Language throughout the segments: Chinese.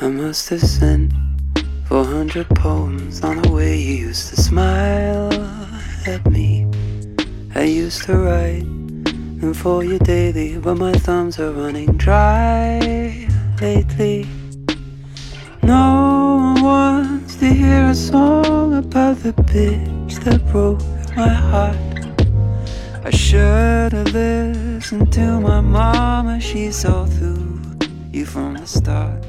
I must have sent 400 poems on the way you used to smile at me. I used to write them for you daily, but my thumbs are running dry lately. No one wants to hear a song about the bitch that broke my heart. I should have listened to my mama, she saw through you from the start.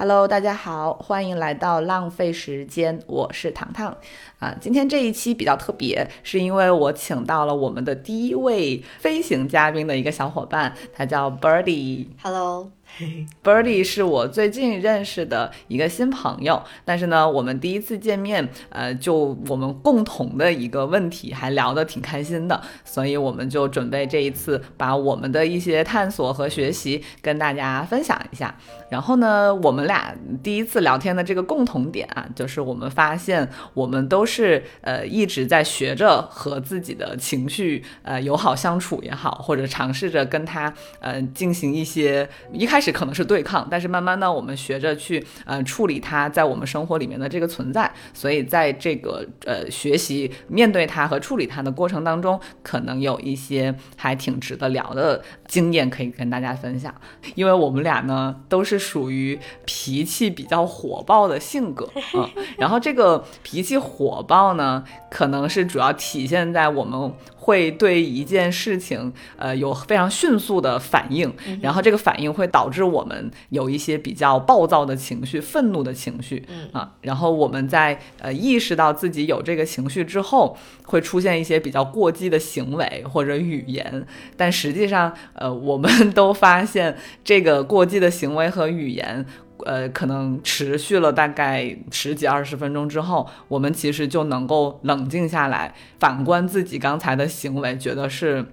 Hello，大家好，欢迎来到浪费时间，我是糖糖啊。今天这一期比较特别，是因为我请到了我们的第一位飞行嘉宾的一个小伙伴，他叫 Birdy。Hello，Birdy 是我最近认识的一个新朋友，但是呢，我们第一次见面，呃，就我们共同的一个问题还聊得挺开心的，所以我们就准备这一次把我们的一些探索和学习跟大家分享一下。然后呢，我们俩第一次聊天的这个共同点啊，就是我们发现我们都是呃一直在学着和自己的情绪呃友好相处也好，或者尝试着跟他呃进行一些一开始可能是对抗，但是慢慢呢，我们学着去呃处理它在我们生活里面的这个存在。所以在这个呃学习面对它和处理它的过程当中，可能有一些还挺值得聊的经验可以跟大家分享。因为我们俩呢都是属于脾气比较火爆的性格，嗯，然后这个脾气火爆呢，可能是主要体现在我们会对一件事情，呃，有非常迅速的反应，然后这个反应会导致我们有一些比较暴躁的情绪、愤怒的情绪，嗯啊，然后我们在呃意识到自己有这个情绪之后，会出现一些比较过激的行为或者语言，但实际上，呃，我们 都发现这个过激的行为和语言。呃，可能持续了大概十几二十分钟之后，我们其实就能够冷静下来，反观自己刚才的行为，觉得是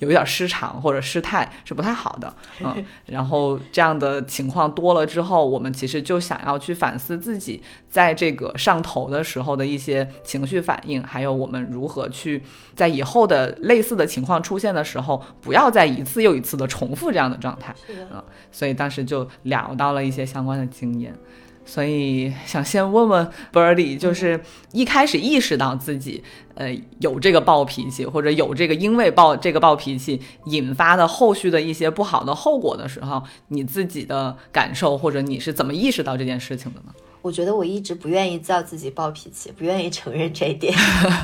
有一点失常或者失态，是不太好的。嗯，然后这样的情况多了之后，我们其实就想要去反思自己在这个上头的时候的一些情绪反应，还有我们如何去在以后的类似的情况出现的时候，不要再一次又一次的重复这样的状态。嗯，所以当时就聊到了一些相关的经验，所以想先问问 Birdy，就是一开始意识到自己呃有这个暴脾气，或者有这个因为暴这个暴脾气引发的后续的一些不好的后果的时候，你自己的感受，或者你是怎么意识到这件事情的呢？我觉得我一直不愿意叫自己暴脾气，不愿意承认这一点。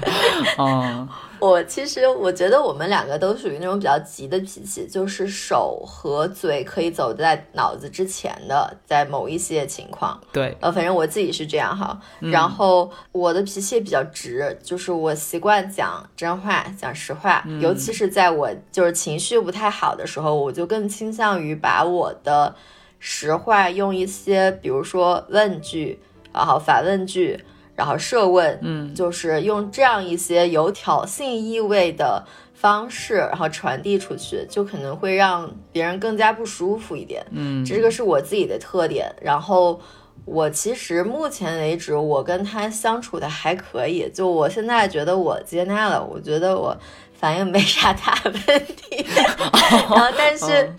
哦，我其实我觉得我们两个都属于那种比较急的脾气，就是手和嘴可以走在脑子之前的，在某一些情况。对，呃，反正我自己是这样哈。然后我的脾气也比较直，就是我习惯讲真话、讲实话，尤其是在我就是情绪不太好的时候，我就更倾向于把我的实话用一些，比如说问句，然后反问句，然后设问，嗯，就是用这样一些有挑衅意味的方式，然后传递出去，就可能会让别人更加不舒服一点。嗯，这个是我自己的特点。然后我其实目前为止，我跟他相处的还可以。就我现在觉得我接纳了，我觉得我反应没啥大问题。然后，但是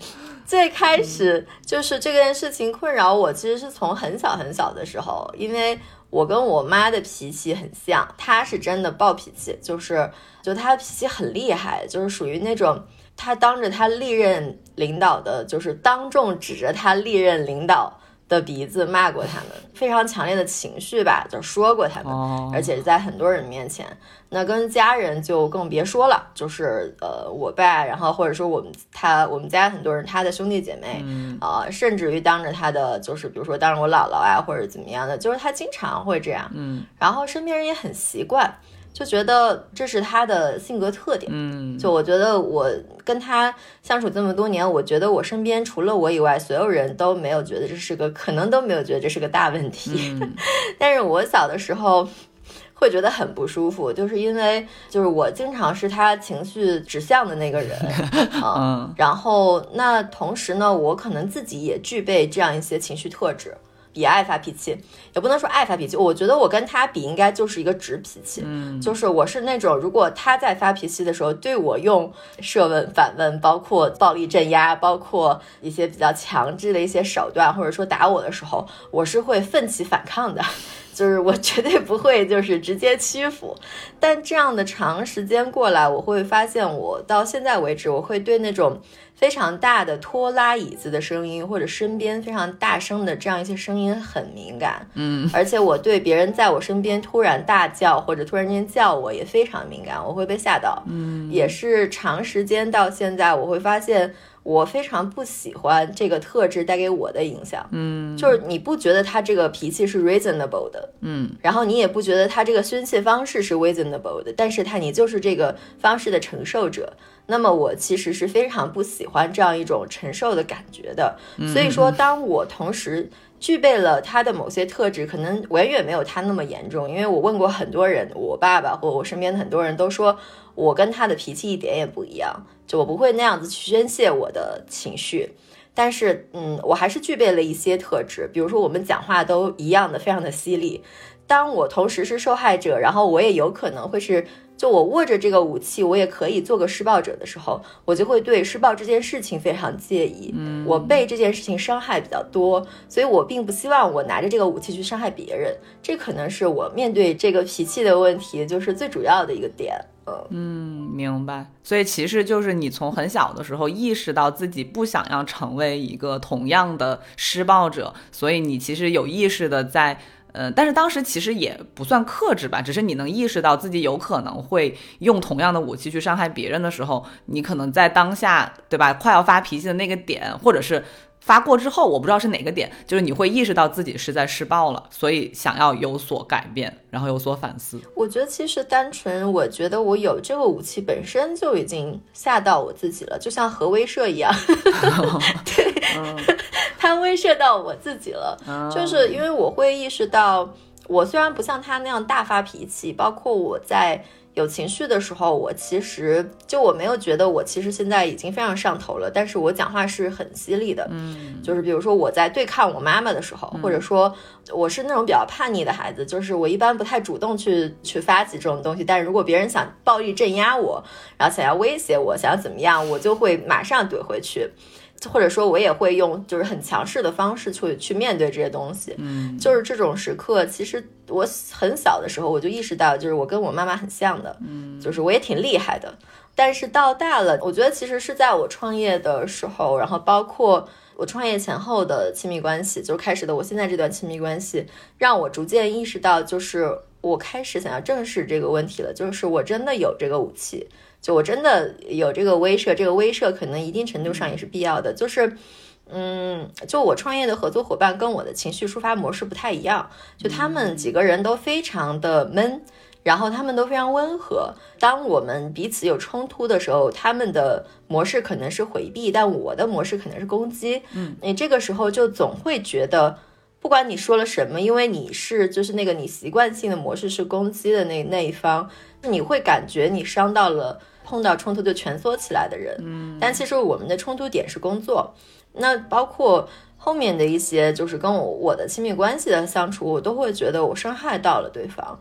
最开始就是这件事情困扰我，其实是从很小很小的时候，因为。我跟我妈的脾气很像，她是真的暴脾气，就是就她脾气很厉害，就是属于那种她当着她历任领导的，就是当众指着她历任领导的鼻子骂过他们，非常强烈的情绪吧，就说过他们，哦，而且是在很多人面前。那跟家人就更别说了，就是呃我爸，然后或者说我们他我们家很多人他的兄弟姐妹，嗯啊、甚至于当着他的就是比如说当着我姥姥啊或者怎么样的，就是他经常会这样，嗯然后身边人也很习惯，就觉得这是他的性格特点。嗯，就我觉得我跟他相处这么多年，我觉得我身边除了我以外，所有人都没有觉得这是个，可能都没有觉得这是个大问题。嗯 但是我小的时候会觉得很不舒服，就是因为就是我经常是他情绪指向的那个人，啊、嗯然后那同时呢，我可能自己也具备这样一些情绪特质。比爱发脾气，也不能说爱发脾气。我觉得我跟他比，应该就是一个直脾气。嗯，就是我是那种，如果他在发脾气的时候对我用设问、反问，包括暴力镇压，包括一些比较强制的一些手段，或者说打我的时候，我是会奋起反抗的。就是我绝对不会就是直接屈服。但这样的长时间过来，我会发现，我到现在为止，我会对那种。非常大的拖拉椅子的声音，或者身边非常大声的这样一些声音很敏感，嗯，而且我对别人在我身边突然大叫或者突然间叫我也非常敏感，我会被吓到，嗯，也是长时间到现在，我会发现我非常不喜欢这个特质带给我的影响，嗯，就是你不觉得他这个脾气是 reasonable 的，嗯，然后你也不觉得他这个宣泄方式是 reasonable 的，但是他你就是这个方式的承受者。那么我其实是非常不喜欢这样一种承受的感觉的，所以说当我同时具备了他的某些特质，可能远远没有他那么严重，因为我问过很多人，我爸爸或我身边的很多人都说我跟他的脾气一点也不一样，就我不会那样子去宣泄我的情绪，但是嗯，我还是具备了一些特质，比如说我们讲话都一样的，非常的犀利。当我同时是受害者，然后我也有可能会是。就我握着这个武器，我也可以做个施暴者的时候，我就会对施暴这件事情非常介意。嗯，我被这件事情伤害比较多，所以我并不希望我拿着这个武器去伤害别人。这可能是我面对这个脾气的问题，就是最主要的一个点。嗯，明白。所以其实就是你从很小的时候意识到自己不想要成为一个同样的施暴者，所以你其实有意识的在。呃，但是当时其实也不算克制吧，只是你能意识到自己有可能会用同样的武器去伤害别人的时候，你可能在当下，对吧？快要发脾气的那个点，或者是发过之后，我不知道是哪个点，就是你会意识到自己是在施暴了，所以想要有所改变，然后有所反思。我觉得其实单纯，我觉得我有这个武器本身就已经吓到我自己了，就像核威慑一样。对。他威慑到我自己了，就是因为我会意识到，我虽然不像他那样大发脾气，包括我在有情绪的时候，我其实就我没有觉得我其实现在已经非常上头了，但是我讲话是很犀利的，嗯，就是比如说我在对抗我妈妈的时候，或者说我是那种比较叛逆的孩子，就是我一般不太主动去去发起这种东西，但是如果别人想暴力镇压我，然后想要威胁我，想要怎么样，我就会马上怼回去。或者说，我也会用就是很强势的方式去去面对这些东西。嗯，就是这种时刻，其实我很小的时候我就意识到，就是我跟我妈妈很像的。嗯，就是我也挺厉害的。但是到大了，我觉得其实是在我创业的时候，然后包括我创业前后的亲密关系，就是开始的我现在这段亲密关系，让我逐渐意识到，就是我开始想要正视这个问题了，就是我真的有这个武器。就我真的有这个威慑，这个威慑可能一定程度上也是必要的。就是，嗯，就我创业的合作伙伴跟我的情绪抒发模式不太一样，就他们几个人都非常的闷，然后他们都非常温和。当我们彼此有冲突的时候，他们的模式可能是回避，但我的模式可能是攻击。嗯，你这个时候就总会觉得，不管你说了什么，因为你是就是那个你习惯性的模式是攻击的那那一方。你会感觉你伤到了碰到冲突就蜷缩起来的人，嗯，但其实我们的冲突点是工作，那包括后面的一些就是跟我我的亲密关系的相处，我都会觉得我伤害到了对方，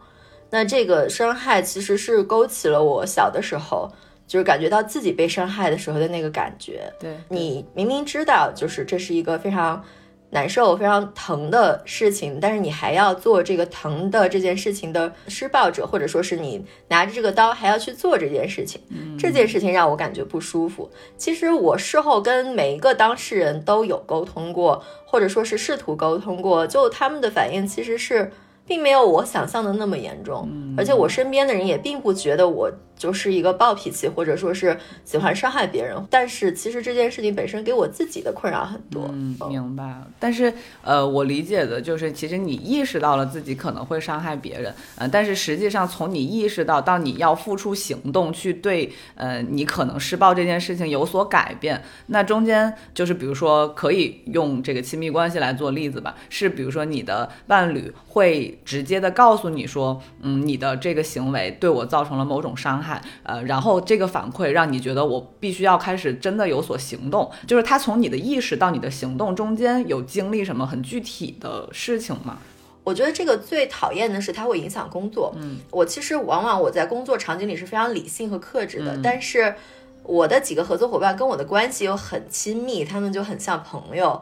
那这个伤害其实是勾起了我小的时候就是感觉到自己被伤害的时候的那个感觉，对你明明知道就是这是一个非常。难受、非常疼的事情，但是你还要做这个疼的这件事情的施暴者，或者说是你拿着这个刀还要去做这件事情，这件事情让我感觉不舒服。其实我事后跟每一个当事人都有沟通过，或者说是试图沟通过，就他们的反应其实是并没有我想象的那么严重，而且我身边的人也并不觉得我。就是一个暴脾气，或者说是喜欢伤害别人。但是其实这件事情本身给我自己的困扰很多。嗯，明白。但是呃，我理解的就是，其实你意识到了自己可能会伤害别人，呃，但是实际上从你意识到到你要付出行动去对呃你可能施暴这件事情有所改变，那中间就是比如说可以用这个亲密关系来做例子吧，是比如说你的伴侣会直接的告诉你说，嗯，你的这个行为对我造成了某种伤害。害，呃，然后这个反馈让你觉得我必须要开始真的有所行动，就是他从你的意识到你的行动中间有经历什么很具体的事情吗？我觉得这个最讨厌的是它会影响工作。嗯，我其实往往我在工作场景里是非常理性和克制的，但是我的几个合作伙伴跟我的关系又很亲密，他们就很像朋友。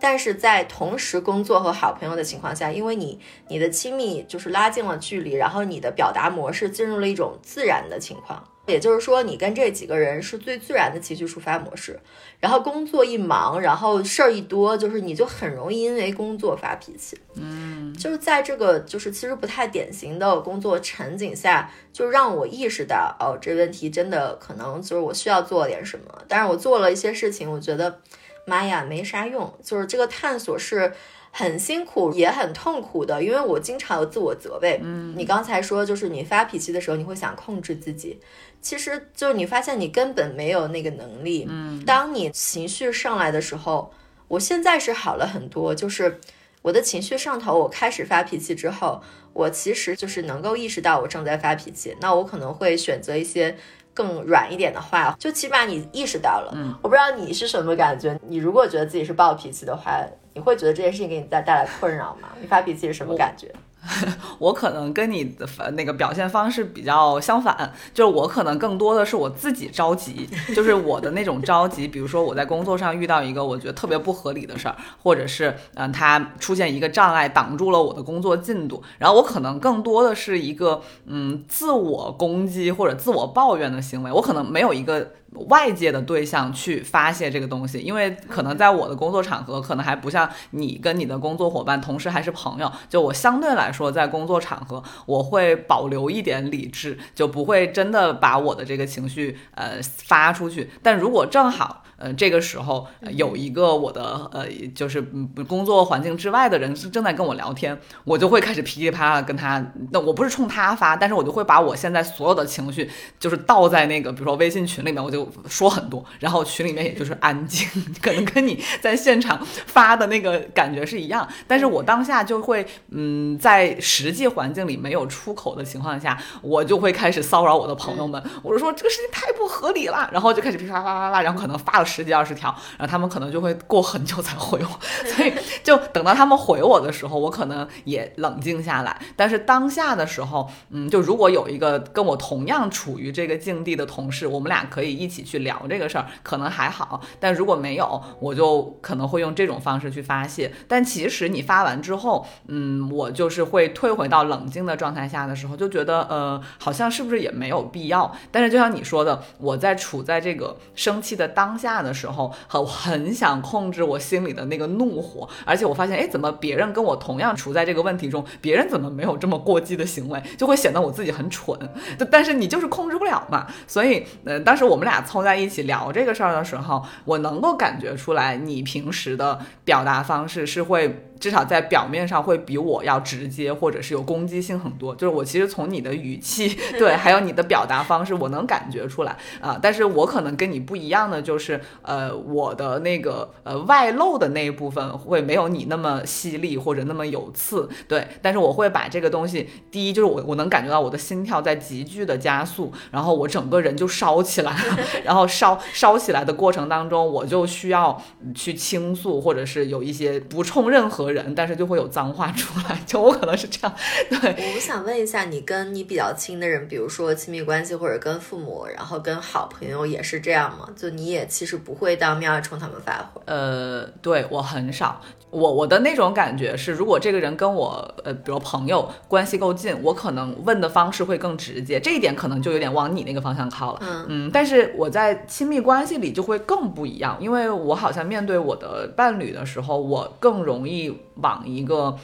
但是在同时工作和好朋友的情况下，因为你你的亲密就是拉近了距离，然后你的表达模式进入了一种自然的情况，也就是说你跟这几个人是最自然的情绪抒发模式。然后工作一忙，然后事儿一多，就是你就很容易因为工作发脾气。嗯，就是在这个就是其实不太典型的工作场景下，就让我意识到哦，这问题真的可能就是我需要做点什么。但是我做了一些事情，我觉得。妈呀，没啥用，就是这个探索是很辛苦也很痛苦的，因为我经常有自我责备。嗯，你刚才说就是你发脾气的时候，你会想控制自己，其实就是你发现你根本没有那个能力。嗯，当你情绪上来的时候，我现在是好了很多，就是我的情绪上头，我开始发脾气之后，我其实就是能够意识到我正在发脾气，那我可能会选择一些。更软一点的话，就起码你意识到了。嗯，我不知道你是什么感觉。你如果觉得自己是暴脾气的话，你会觉得这件事情给你带带来困扰吗？你发脾气是什么感觉？我可能跟你的那个表现方式比较相反，就是我可能更多的是我自己着急，就是我的那种着急。比如说我在工作上遇到一个我觉得特别不合理的事儿，或者是嗯，他出现一个障碍挡住了我的工作进度，然后我可能更多的是一个嗯自我攻击或者自我抱怨的行为，我可能没有一个。外界的对象去发泄这个东西，因为可能在我的工作场合，可能还不像你跟你的工作伙伴、同事还是朋友。就我相对来说，在工作场合，我会保留一点理智，就不会真的把我的这个情绪呃发出去。但如果正好。呃，这个时候有一个我的呃，就是工作环境之外的人是正在跟我聊天，我就会开始噼里啪啦跟他。那我不是冲他发，但是我就会把我现在所有的情绪，就是倒在那个，比如说微信群里面，我就说很多，然后群里面也就是安静，可能跟你在现场发的那个感觉是一样。但是我当下就会，嗯，在实际环境里没有出口的情况下，我就会开始骚扰我的朋友们，我就说这个事情太不合理了，然后就开始噼啪啪啪啪，然后可能发了。十几二十条，然后他们可能就会过很久才回我，所以就等到他们回我的时候，我可能也冷静下来。但是当下的时候，嗯，就如果有一个跟我同样处于这个境地的同事，我们俩可以一起去聊这个事儿，可能还好。但如果没有，我就可能会用这种方式去发泄。但其实你发完之后，嗯，我就是会退回到冷静的状态下的时候，就觉得呃，好像是不是也没有必要。但是就像你说的，我在处在这个生气的当下。的时候，很很想控制我心里的那个怒火，而且我发现，哎，怎么别人跟我同样处在这个问题中，别人怎么没有这么过激的行为，就会显得我自己很蠢。但是你就是控制不了嘛，所以，呃，当时我们俩凑在一起聊这个事儿的时候，我能够感觉出来，你平时的表达方式是会。至少在表面上会比我要直接，或者是有攻击性很多。就是我其实从你的语气，对，还有你的表达方式，我能感觉出来啊。但是我可能跟你不一样的就是，呃，我的那个呃外露的那一部分会没有你那么犀利或者那么有刺，对。但是我会把这个东西，第一就是我我能感觉到我的心跳在急剧的加速，然后我整个人就烧起来了，然后烧烧起来的过程当中，我就需要去倾诉，或者是有一些不冲任何。人，但是就会有脏话出来，就我可能是这样。对，我想问一下，你跟你比较亲的人，比如说亲密关系或者跟父母，然后跟好朋友也是这样吗？就你也其实不会当面冲他们发火？呃，对我很少。我我的那种感觉是，如果这个人跟我呃，比如朋友关系够近，我可能问的方式会更直接。这一点可能就有点往你那个方向靠了。嗯嗯，但是我在亲密关系里就会更不一样，因为我好像面对我的伴侣的时候，我更容易。往一个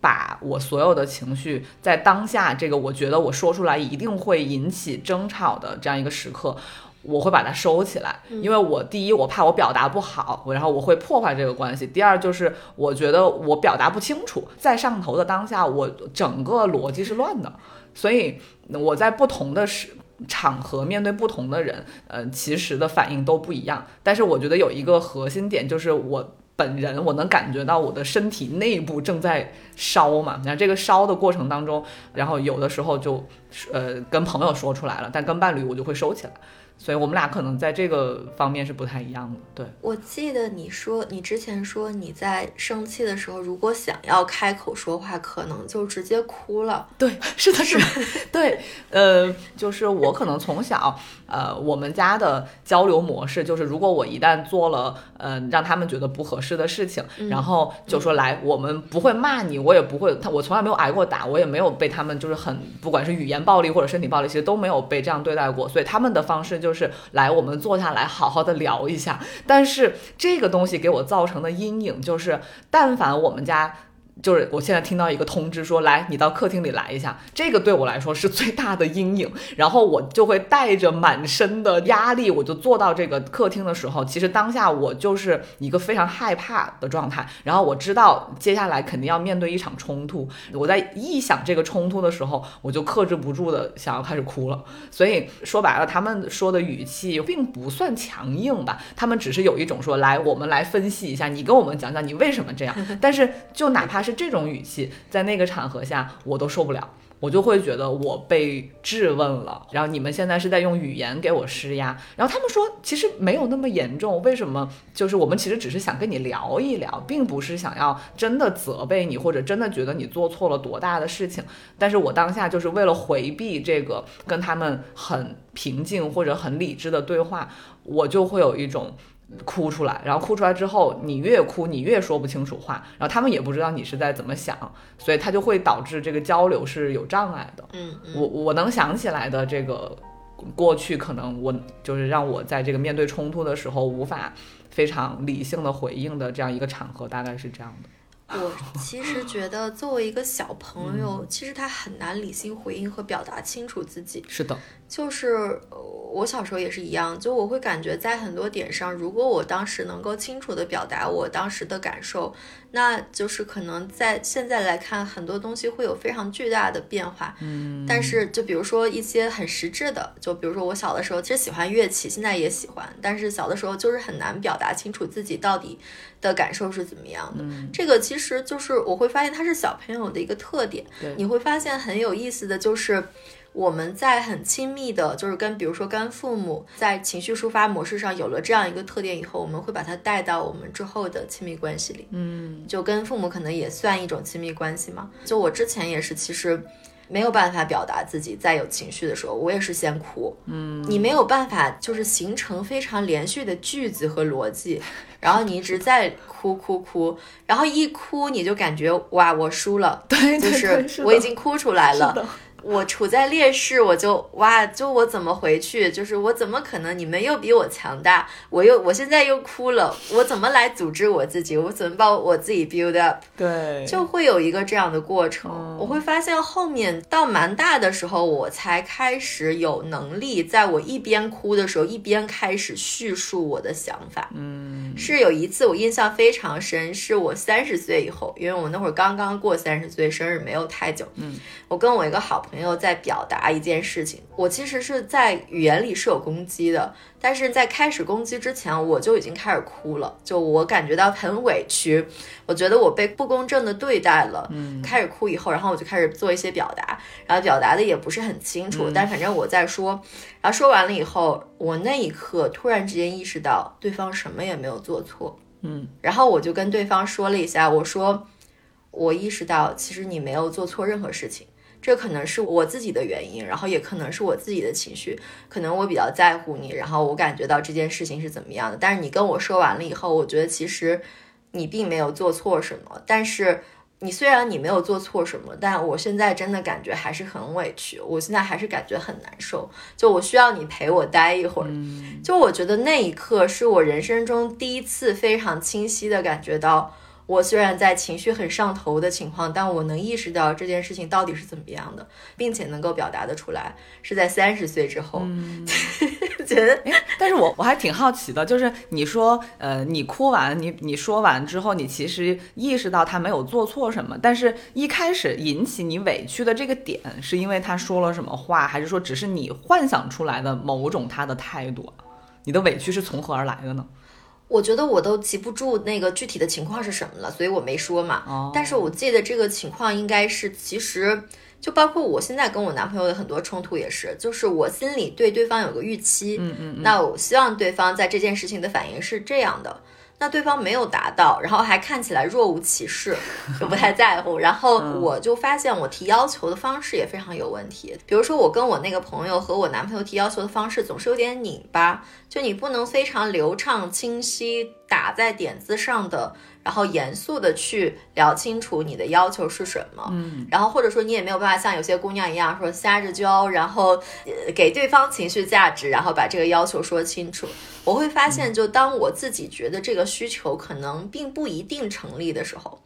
把我所有的情绪在当下这个我觉得我说出来一定会引起争吵的这样一个时刻，我会把它收起来，因为我第一我怕我表达不好，然后我会破坏这个关系；第二就是我觉得我表达不清楚，在上头的当下我整个逻辑是乱的，所以我在不同的时场合面对不同的人，呃，其实的反应都不一样。但是我觉得有一个核心点就是我。本人，我能感觉到我的身体内部正在烧嘛。然后这个烧的过程当中，然后有的时候就呃跟朋友说出来了，但跟伴侣我就会收起来。所以我们俩可能在这个方面是不太一样的。对，我记得你说你之前说你在生气的时候，如果想要开口说话，可能就直接哭了。对，是的，是的，对，呃，就是我可能从小，呃，我们家的交流模式就是，如果我一旦做了，呃，让他们觉得不合适的事情，然后就说来，我们不会骂你，我也不会，他我从来没有挨过打，我也没有被他们就是很，不管是语言暴力或者身体暴力，其实都没有被这样对待过，所以他们的方式。就是来，我们坐下来好好的聊一下。但是这个东西给我造成的阴影就是，但凡我们家。就是我现在听到一个通知说，来，你到客厅里来一下，这个对我来说是最大的阴影。然后我就会带着满身的压力，我就坐到这个客厅的时候，其实当下我就是一个非常害怕的状态。然后我知道接下来肯定要面对一场冲突，我在臆想这个冲突的时候，我就克制不住的想要开始哭了。所以说白了，他们说的语气并不算强硬吧，他们只是有一种说，来，我们来分析一下，你跟我们讲讲你为什么这样。但是就哪怕是这种语气，在那个场合下，我都受不了，我就会觉得我被质问了。然后你们现在是在用语言给我施压，然后他们说其实没有那么严重，为什么？就是我们其实只是想跟你聊一聊，并不是想要真的责备你，或者真的觉得你做错了多大的事情。但是我当下就是为了回避这个跟他们很平静或者很理智的对话，我就会有一种。哭出来，然后哭出来之后，你越哭，你越说不清楚话，然后他们也不知道你是在怎么想，所以他就会导致这个交流是有障碍的。嗯，我我能想起来的这个过去，可能我就是让我在这个面对冲突的时候无法非常理性的回应的这样一个场合，大概是这样的。我其实觉得，作为一个小朋友，其实他很难理性回应和表达清楚自己。是的，就是我小时候也是一样，就我会感觉在很多点上，如果我当时能够清楚的表达我当时的感受。那就是可能在现在来看，很多东西会有非常巨大的变化。嗯，但是就比如说一些很实质的，就比如说我小的时候其实喜欢乐器，现在也喜欢，但是小的时候就是很难表达清楚自己到底的感受是怎么样的。这个其实就是我会发现它是小朋友的一个特点。你会发现很有意思的就是。我们在很亲密的，就是跟比如说跟父母在情绪抒发模式上有了这样一个特点以后，我们会把它带到我们之后的亲密关系里。嗯，就跟父母可能也算一种亲密关系嘛。就我之前也是，其实没有办法表达自己，在有情绪的时候，我也是先哭。嗯，你没有办法就是形成非常连续的句子和逻辑，然后你一直在哭哭哭，然后一哭你就感觉哇，我输了。对，就是我已经哭出来了。我处在劣势，我就哇，就我怎么回去？就是我怎么可能？你们又比我强大，我又我现在又哭了，我怎么来组织我自己？我怎么把我自己 build up？对，就会有一个这样的过程。我会发现后面到蛮大的时候，我才开始有能力，在我一边哭的时候，一边开始叙述我的想法。嗯，是有一次我印象非常深，是我三十岁以后，因为我那会儿刚刚过三十岁生日没有太久。嗯，我跟我一个好朋友。朋友在表达一件事情，我其实是在语言里是有攻击的，但是在开始攻击之前，我就已经开始哭了，就我感觉到很委屈，我觉得我被不公正的对待了，嗯，开始哭以后，然后我就开始做一些表达，然后表达的也不是很清楚，但反正我在说，然后说完了以后，我那一刻突然之间意识到对方什么也没有做错，嗯，然后我就跟对方说了一下，我说我意识到其实你没有做错任何事情。这可能是我自己的原因，然后也可能是我自己的情绪，可能我比较在乎你，然后我感觉到这件事情是怎么样的。但是你跟我说完了以后，我觉得其实你并没有做错什么。但是你虽然你没有做错什么，但我现在真的感觉还是很委屈，我现在还是感觉很难受。就我需要你陪我待一会儿。就我觉得那一刻是我人生中第一次非常清晰的感觉到。我虽然在情绪很上头的情况，但我能意识到这件事情到底是怎么样的，并且能够表达的出来，是在三十岁之后。觉得，哎，但是我我还挺好奇的，就是你说，呃，你哭完，你你说完之后，你其实意识到他没有做错什么，但是一开始引起你委屈的这个点，是因为他说了什么话，还是说只是你幻想出来的某种他的态度？你的委屈是从何而来的呢？我觉得我都记不住那个具体的情况是什么了，所以我没说嘛。哦但是我记得这个情况应该是，其实就包括我现在跟我男朋友的很多冲突也是，就是我心里对对方有个预期，嗯嗯嗯，那我希望对方在这件事情的反应是这样的。那对方没有达到，然后还看起来若无其事，就不太在乎。然后嗯我就发现我提要求的方式也非常有问题。比如说，我跟我那个朋友和我男朋友提要求的方式总是有点拧巴，就你不能非常流畅、清晰打在点子上的，然后严肃的去聊清楚你的要求是什么。嗯，然后或者说你也没有办法像有些姑娘一样说撒着娇，然后呃给对方情绪价值，然后把这个要求说清楚。我会发现，就当我自己觉得这个需求可能并不一定成立的时候。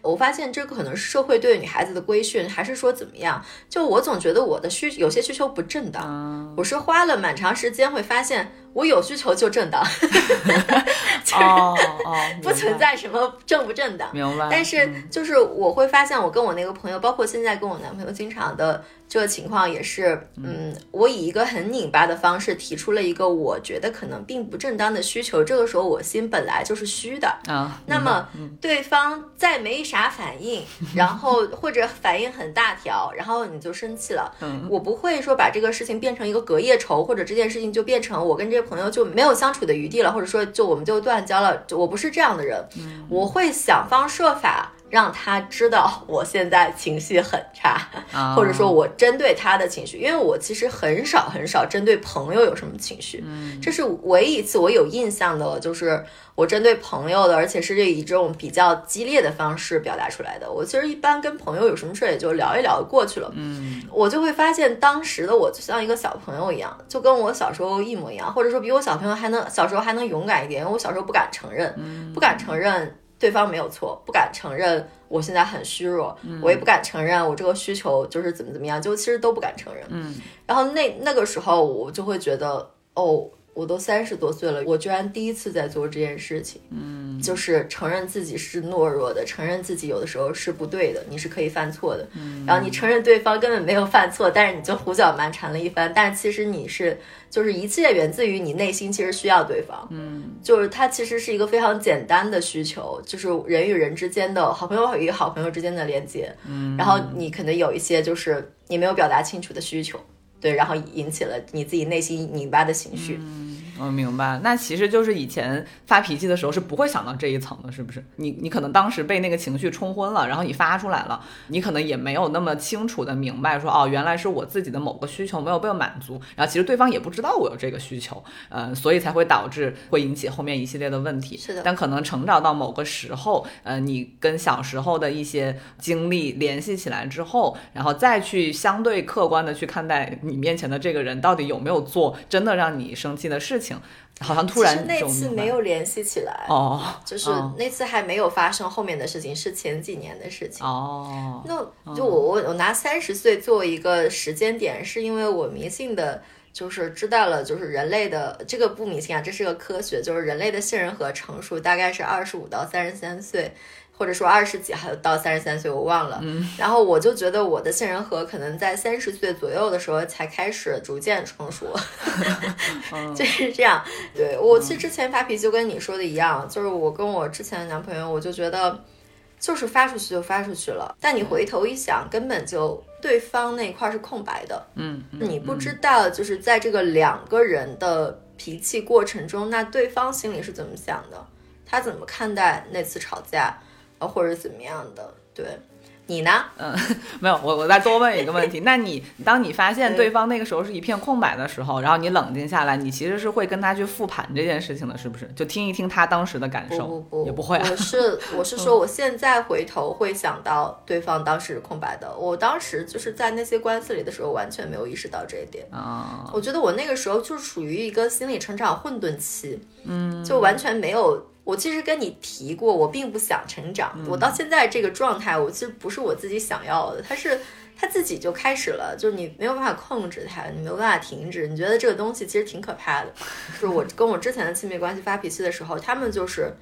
我发现这个可能是社会对女孩子的规训，还是说怎么样？就我总觉得我的需有些需求不正当，嗯我是花了蛮长时间会发现我有需求就正当，哦哦，不存在什么正不正当。明白。但是嗯就是我会发现，我跟我那个朋友，包括现在跟我男朋友，经常的这个情况也是，嗯，我以一个很拧巴的方式提出了一个我觉得可能并不正当的需求，这个时候我心本来就是虚的，啊，那么对方再没啥反应，然后 或者反应很大条，然后你就生气了。嗯我不会说把这个事情变成一个隔夜仇，或者这件事情就变成我跟这个朋友就没有相处的余地了，或者说就我们就断交了。就我不是这样的人，我会想方设法让他知道我现在情绪很差。啊。或者说我针对他的情绪，因为我其实很少很少针对朋友有什么情绪，嗯。这是唯一一次我有印象的，就是我针对朋友的，而且是以这种比较激烈的方式表达出来的。我其实一般跟朋友有什么事儿也就聊一聊过去了，嗯。我就会发现当时的我就像一个小朋友一样，就跟我小时候一模一样，或者说比我小朋友还能小时候还能勇敢一点，因为我小时候不敢承认，不敢承认对方没有错，不敢承认我现在很虚弱，我也不敢承认我这个需求就是怎么怎么样，就其实都不敢承认。嗯然后那那个时候我就会觉得，哦，我都三十多岁了，我居然第一次在做这件事情，嗯就是承认自己是懦弱的，承认自己有的时候是不对的，你是可以犯错的。嗯然后你承认对方根本没有犯错，但是你就胡搅蛮缠了一番，但是其实你是就是一切源自于你内心其实需要对方，嗯就是它其实是一个非常简单的需求，就是人与人之间的好朋友与好朋友之间的连接。嗯，然后你可能有一些就是你没有表达清楚的需求，对，然后引起了你自己内心拧巴的情绪。我明白，那其实就是以前发脾气的时候是不会想到这一层的，是不是？你你可能当时被那个情绪冲昏了，然后你发出来了，你可能也没有那么清楚的明白说，哦，原来是我自己的某个需求没有被满足，然后其实对方也不知道我有这个需求，呃，所以才会导致会引起后面一系列的问题。是的但可能成长到某个时候，呃，你跟小时候的一些经历联系起来之后，然后再去相对客观的去看待你面前的这个人到底有没有做真的让你生气的事情，好像突然那次没有联系起来，哦，就是哦那次还没有发生后面的事情，是前几年的事情。哦，那就我我我拿三十岁作为一个时间点，是因为我迷信的，就是知道了，就是人类的这个不迷信啊，这是个科学，就是人类的杏仁核成熟大概是二十五到三十三岁。或者说二十几还有到三十三岁，我忘了。嗯，然后我就觉得我的杏仁核可能在三十岁左右的时候才开始逐渐成熟，就是这样。对我其实之前发脾气就跟你说的一样，就是我跟我之前的男朋友，我就觉得就是发出去就发出去了，但你回头一想，根本就对方那块儿是空白的，嗯，嗯。你不知道就是在这个两个人的脾气过程中，那对方心里是怎么想的，他怎么看待那次吵架，啊，或者怎么样的，对。你呢？嗯 没有，我我再多问一个问题，那你当你发现对对方那个时候是一片空白的时候，然后你冷静下来，你其实是会跟他去复盘这件事情的，是不是？就听一听他当时的感受，不不不，也不会啊我是 我是说，我现在回头会想到对方当时是空白的。我当时就是在那些官司里的时候，完全没有意识到这一点。啊，我觉得我那个时候就是处于一个心理成长混沌期，嗯，就完全没有。我其实跟你提过，我并不想成长。我到现在这个状态，我其实不是我自己想要的，它是它自己就开始了，就是你没有办法控制它，你没有办法停止。你觉得这个东西其实挺可怕的。就是我 跟我之前的亲密关系发脾气的时候，他们就是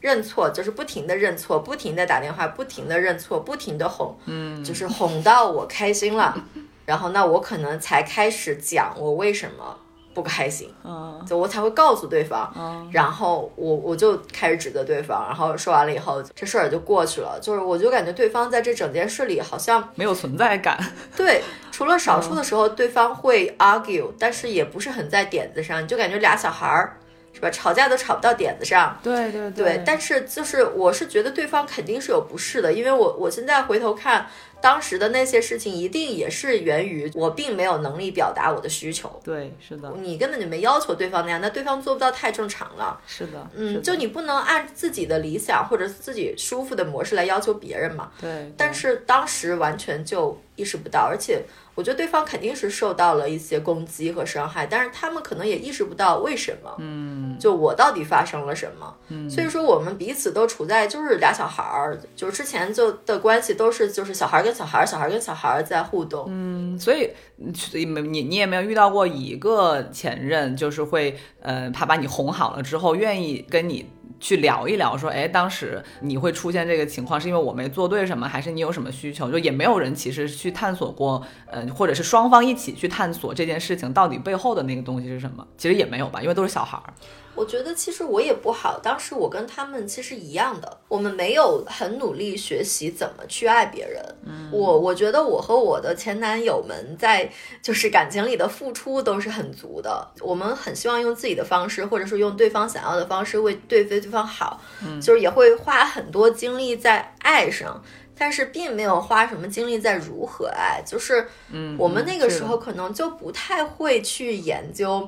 认错，就是不停的认错，不停的打电话，不停的认错，不停的哄，嗯，就是哄到我开心了，然后那我可能才开始讲我为什么不开心，嗯就我才会告诉对方，嗯然后我我就开始指责对方，然后说完了以后，这事儿也就过去了。就是我就感觉对方在这整件事里好像没有存在感。对，除了少嗯数的时候对方会 argue，但是也不是很在点子上，你就感觉俩小孩儿是吧，吵架都吵不到点子上。对对对，但是就是我是觉得对方肯定是有不适的，因为我我现在回头看当时的那些事情，一定也是源于我并没有能力表达我的需求。对是的，你根本就没要求对方那样，那对方做不到太正常了。是的，是嗯，就你不能按自己的理想或者自己舒服的模式来要求别人嘛。对，但是当时完全就意识不到，而且我觉得对方肯定是受到了一些攻击和伤害，但是他们可能也意识不到为什么。嗯就我到底发生了什么？嗯，所以说我们彼此都处在就是俩小孩儿，就是之前就的关系都是就是小孩儿跟小孩儿，小孩儿跟小孩儿在互动。嗯，所以所以没你你也没有遇到过一个前任，就是会呃，他把你哄好了之后，愿意跟你去聊一聊，说，哎，当时你会出现这个情况，是因为我没做对什么，还是你有什么需求？就也没有人其实去探索过，呃，或者是双方一起去探索这件事情到底背后的那个东西是什么？其实也没有吧，因为都是小孩儿。我觉得其实我也不好，当时我跟他们其实一样的，我们没有很努力学习怎么去爱别人。嗯，我我觉得我和我的前男友们在就是感情里的付出都是很足的，我们很希望用自己的方式，或者说用对方想要的方式为对对对方好，嗯，就是也会花很多精力在爱上。但是并没有花什么精力在如何爱，就是，嗯，我们那个时候可能就不太会去研究，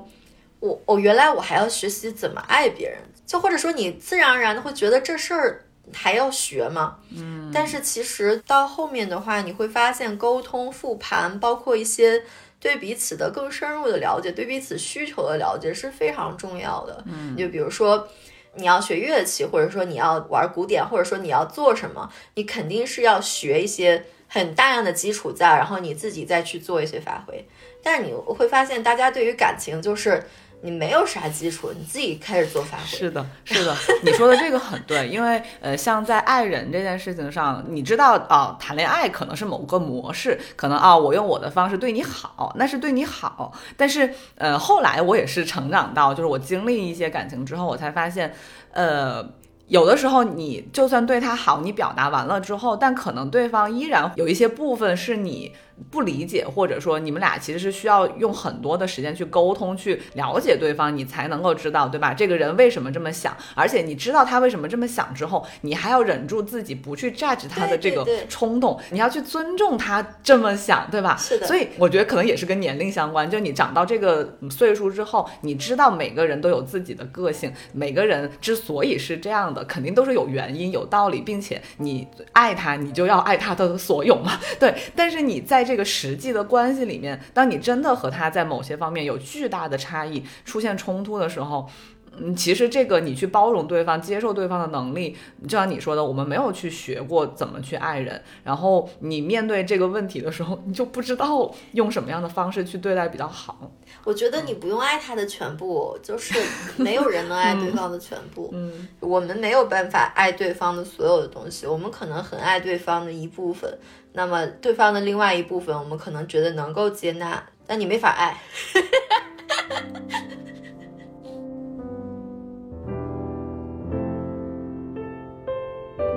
我我原来我还要学习怎么爱别人，就或者说你自然而然的会觉得这事儿还要学吗？嗯，但是其实到后面的话，你会发现沟通、复盘，包括一些对彼此的更深入的了解，对彼此需求的了解是非常重要的。嗯，就比如说。你要学乐器，或者说你要玩古典，或者说你要做什么，你肯定是要学一些很大量的基础在，然后你自己再去做一些发挥。但是你会发现，大家对于感情就是你没有啥基础，你自己开始做发挥。是的，是的，你说的这个很对，因为呃，像在爱人这件事情上，你知道啊、谈恋爱可能是某个模式，可能啊，我用我的方式对你好，那是对你好，但是呃，后来我也是成长到，就是我经历一些感情之后，我才发现，呃。有的时候，你就算对他好，你表达完了之后，但可能对方依然有一些部分是你不理解，或者说你们俩其实是需要用很多的时间去沟通、去了解对方，你才能够知道，对吧？这个人为什么这么想，而且你知道他为什么这么想之后，你还要忍住自己不去 judge 他的这个对对对冲动，你要去尊重他这么想，对吧？是的所以我觉得可能也是跟年龄相关，就你长到这个岁数之后，你知道每个人都有自己的个性，每个人之所以是这样的，肯定都是有原因、有道理，并且你爱他，你就要爱他的所有嘛。对，但是你在这个实际的关系里面，当你真的和他在某些方面有巨大的差异，出现冲突的时候。嗯，其实这个你去包容对方、接受对方的能力，就像你说的，我们没有去学过怎么去爱人，然后你面对这个问题的时候，你就不知道用什么样的方式去对待比较好。我觉得你不用爱他的全部，就是没有人能爱对方的全部。嗯，我们没有办法爱对方的所有的东西，我们可能很爱对方的一部分，那么对方的另外一部分，我们可能觉得能够接纳，但你没法爱。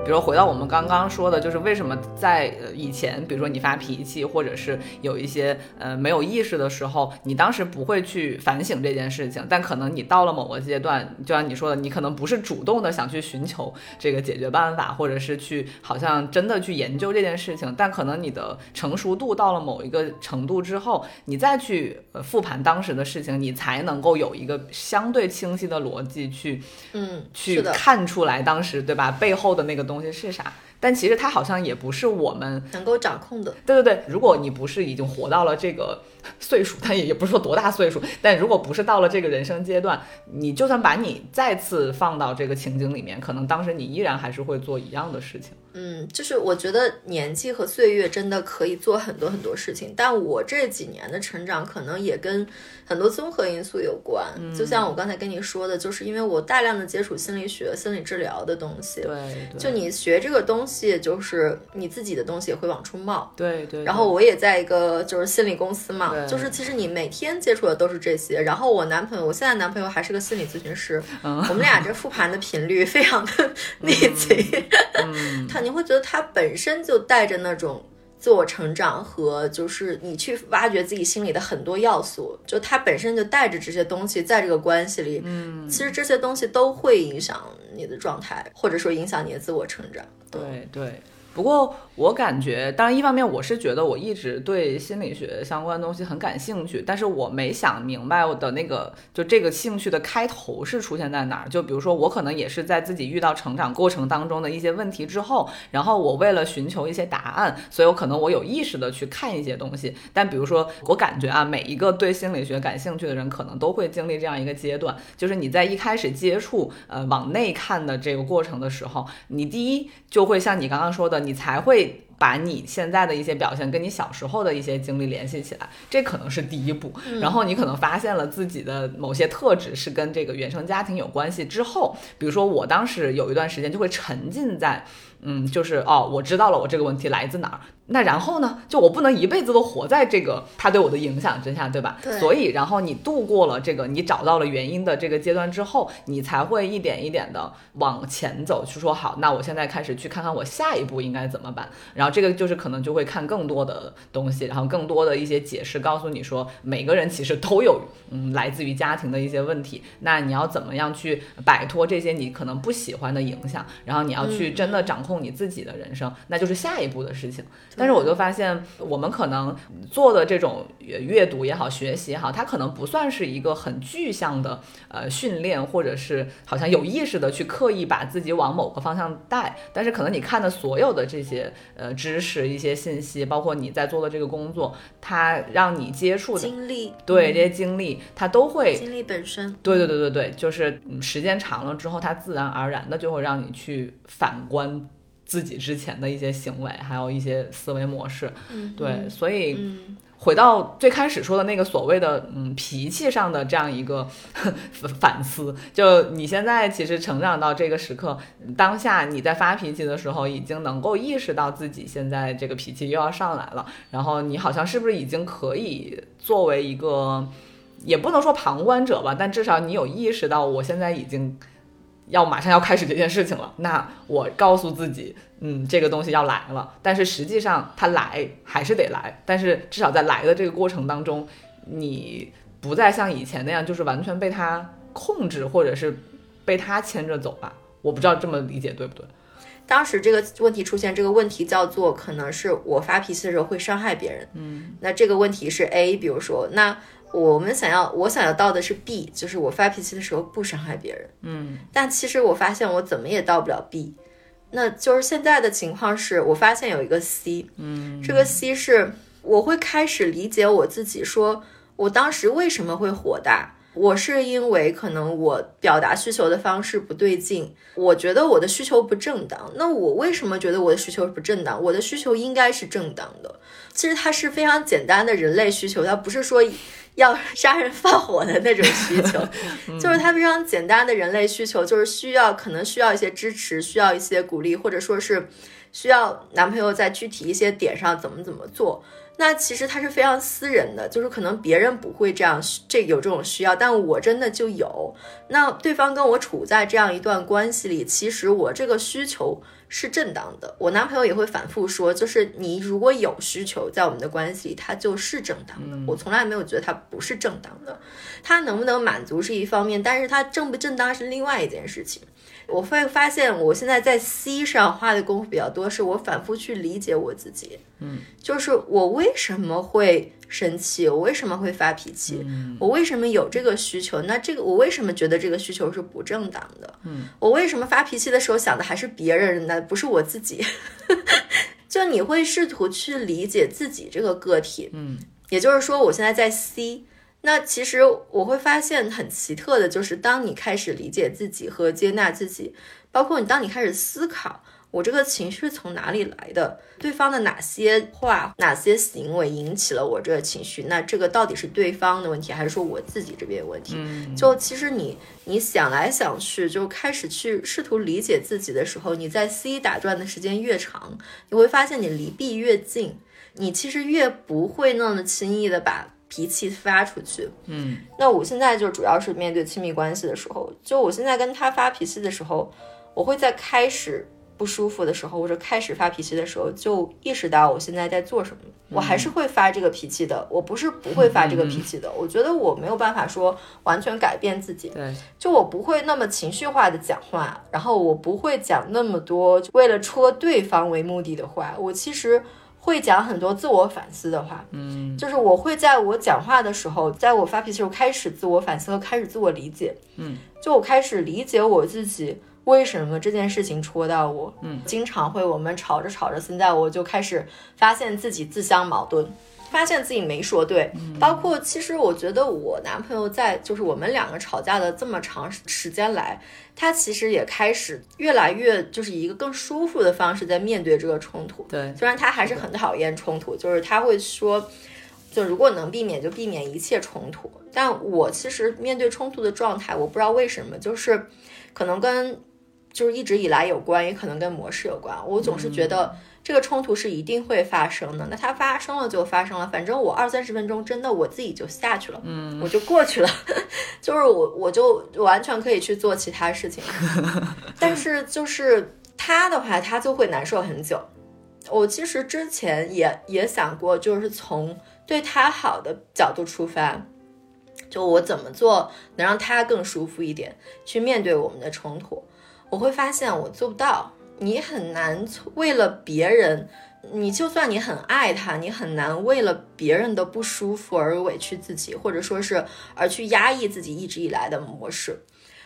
比如回到我们刚刚说的，就是为什么在呃以前，比如说你发脾气，或者是有一些呃没有意识的时候，你当时不会去反省这件事情，但可能你到了某个阶段，就像你说的，你可能不是主动的想去寻求这个解决办法，或者是去好像真的去研究这件事情，但可能你的成熟度到了某一个程度之后，你再去呃复盘当时的事情，你才能够有一个相对清晰的逻辑去嗯，去，看出来当时对吧背后的那个东西是啥。但其实它好像也不是我们，能够掌控的。对对对。如果你不是已经活到了这个岁数，但也也不是说多大岁数，但如果不是到了这个人生阶段，你就算把你再次放到这个情景里面，可能当时你依然还是会做一样的事情。嗯，就是我觉得年纪和岁月真的可以做很多很多事情，但我这几年的成长可能也跟很多综合因素有关。就像我刚才跟你说的，就是因为我大量的接触心理学、心理治疗的东西。对，就你学这个东西，就是你自己的东西也会往出冒。对对。然后我也在一个就是心理公司嘛，就是其实你每天接触的都是这些。然后我男朋友，我现在男朋友还是个心理咨询师，我们俩这复盘的频率非常的 密集。嗯，他。你会觉得他本身就带着那种自我成长和就是你去挖掘自己心里的很多要素，就他本身就带着这些东西在这个关系里，嗯，其实这些东西都会影响你的状态，或者说影响你的自我成长。对对。不过我感觉，当然一方面我是觉得我一直对心理学相关的东西很感兴趣，但是我没想明白我的那个就这个兴趣的开头是出现在哪儿。就比如说我可能也是在自己遇到成长过程当中的一些问题之后，然后我为了寻求一些答案，所以我可能我有意识的去看一些东西。但比如说我感觉啊，每一个对心理学感兴趣的人，可能都会经历这样一个阶段，就是你在一开始接触呃往内看的这个过程的时候，你第一就会像你刚刚说的。你才会会把你现在的一些表现跟你小时候的一些经历联系起来，这可能是第一步。然后你可能发现了自己的某些特质是跟这个原生家庭有关系。之后，比如说我当时有一段时间就会沉浸在。嗯，就是哦，我知道了，我这个问题来自哪儿。那然后呢？就我不能一辈子都活在这个他对我的影响之下，对吧？对。所以，然后你度过了这个，你找到了原因的这个阶段之后，你才会一点一点的往前走，去说好，那我现在开始去看看我下一步应该怎么办。然后这个就是可能就会看更多的东西，然后更多的一些解释，告诉你说每个人其实都有嗯来自于家庭的一些问题。那你要怎么样去摆脱这些你可能不喜欢的影响？然后你要去真的掌控。控你自己的人生，那就是下一步的事情。但是我就发现，我们可能做的这种阅读也好，学习也好，它可能不算是一个很具象的呃训练，或者是好像有意识的去刻意把自己往某个方向带。但是可能你看的所有的这些呃知识、一些信息，包括你在做的这个工作，它让你接触的经历，对这些经历，它都会经历本身，对对对对对，就是时间长了之后，它自然而然的就会让你去反观。自己之前的一些行为，还有一些思维模式，对，所以回到最开始说的那个所谓的嗯脾气上的这样一个 反思，就你现在其实成长到这个时刻，当下你在发脾气的时候，已经能够意识到自己现在这个脾气又要上来了，然后你好像是不是已经可以作为一个，也不能说旁观者吧，但至少你有意识到我现在已经。要马上要开始这件事情了，那我告诉自己，嗯，这个东西要来了。但是实际上它来还是得来，但是至少在来的这个过程当中，你不再像以前那样，就是完全被它控制，或者是被它牵着走吧。我不知道这么理解对不对？当时这个问题出现，这个问题叫做可能是我发脾气的时候会伤害别人。嗯，那这个问题是 A，比如说那。我们想要，我想要到的是 B，就是我发脾气的时候不伤害别人。嗯，但其实我发现我怎么也到不了 B，那就是现在的情况是我发现有一个 C。嗯，这个 C 是我会开始理解我自己，说我当时为什么会火大，我是因为可能我表达需求的方式不对劲，我觉得我的需求不正当。那我为什么觉得我的需求不正当？我的需求应该是正当的。其实它是非常简单的人类需求，它不是说。要杀人放火的那种需求 就是他非常简单的人类需求，就是需要可能需要一些支持，需要一些鼓励，或者说是需要男朋友在具体一些点上怎么怎么做。那其实它是非常私人的，就是可能别人不会这样，这有这种需要，但我真的就有。那对方跟我处在这样一段关系里，其实我这个需求。是正当的，我男朋友也会反复说，就是你如果有需求，在我们的关系里，它就是正当的。我从来没有觉得它不是正当的，它能不能满足是一方面，但是它正不正当是另外一件事情。我会发现，我现在在 C 上花的功夫比较多，是我反复去理解我自己，嗯，就是我为什么会。生气，我为什么会发脾气？我为什么有这个需求？那这个我为什么觉得这个需求是不正当的？嗯，我为什么发脾气的时候想的还是别人呢？不是我自己？就你会试图去理解自己这个个体，嗯，也就是说，我现在在 C，那其实我会发现很奇特的，就是当你开始理解自己和接纳自己，包括你当你开始思考。我这个情绪是从哪里来的？对方的哪些话、哪些行为引起了我这个情绪？那这个到底是对方的问题，还是说我自己这边有问题？嗯，就其实你你想来想去，就开始去试图理解自己的时候，你在 C 打转的时间越长，你会发现你离 B 越近，你其实越不会那么轻易的把脾气发出去。嗯，那我现在就主要是面对亲密关系的时候，就我现在跟他发脾气的时候，我会在开始不舒服的时候，或者开始发脾气的时候，就意识到我现在在做什么。我还是会发这个脾气的，我不是不会发这个脾气的。我觉得我没有办法说完全改变自己，对，就我不会那么情绪化的讲话，然后我不会讲那么多为了戳对方为目的的话。我其实会讲很多自我反思的话，嗯就是我会在我讲话的时候，在我发脾气的时候开始自我反思和开始自我理解，嗯，就我开始理解我自己。为什么这件事情戳到我？嗯，经常会我们吵着吵着，现在我就开始发现自己自相矛盾，发现自己没说对。包括其实我觉得我男朋友在就是我们两个吵架的这么长时间来，他其实也开始越来越就是以一个更舒服的方式在面对这个冲突。对，虽然他还是很讨厌冲突，就是他会说，就如果能避免就避免一切冲突。但我其实面对冲突的状态，我不知道为什么，就是可能跟就是一直以来有关，也可能跟模式有关。我总是觉得这个冲突是一定会发生的，那它发生了就发生了，反正我二三十分钟真的我自己就下去了，嗯，我就过去了，就是我我就完全可以去做其他事情。但是就是他的话，他就会难受很久。我其实之前也也想过，就是从对他好的角度出发，就我怎么做能让他更舒服一点，去面对我们的冲突。我会发现我做不到，你很难为了别人，你就算你很爱他，你很难为了别人的不舒服而委屈自己，或者说是而去压抑自己一直以来的模式。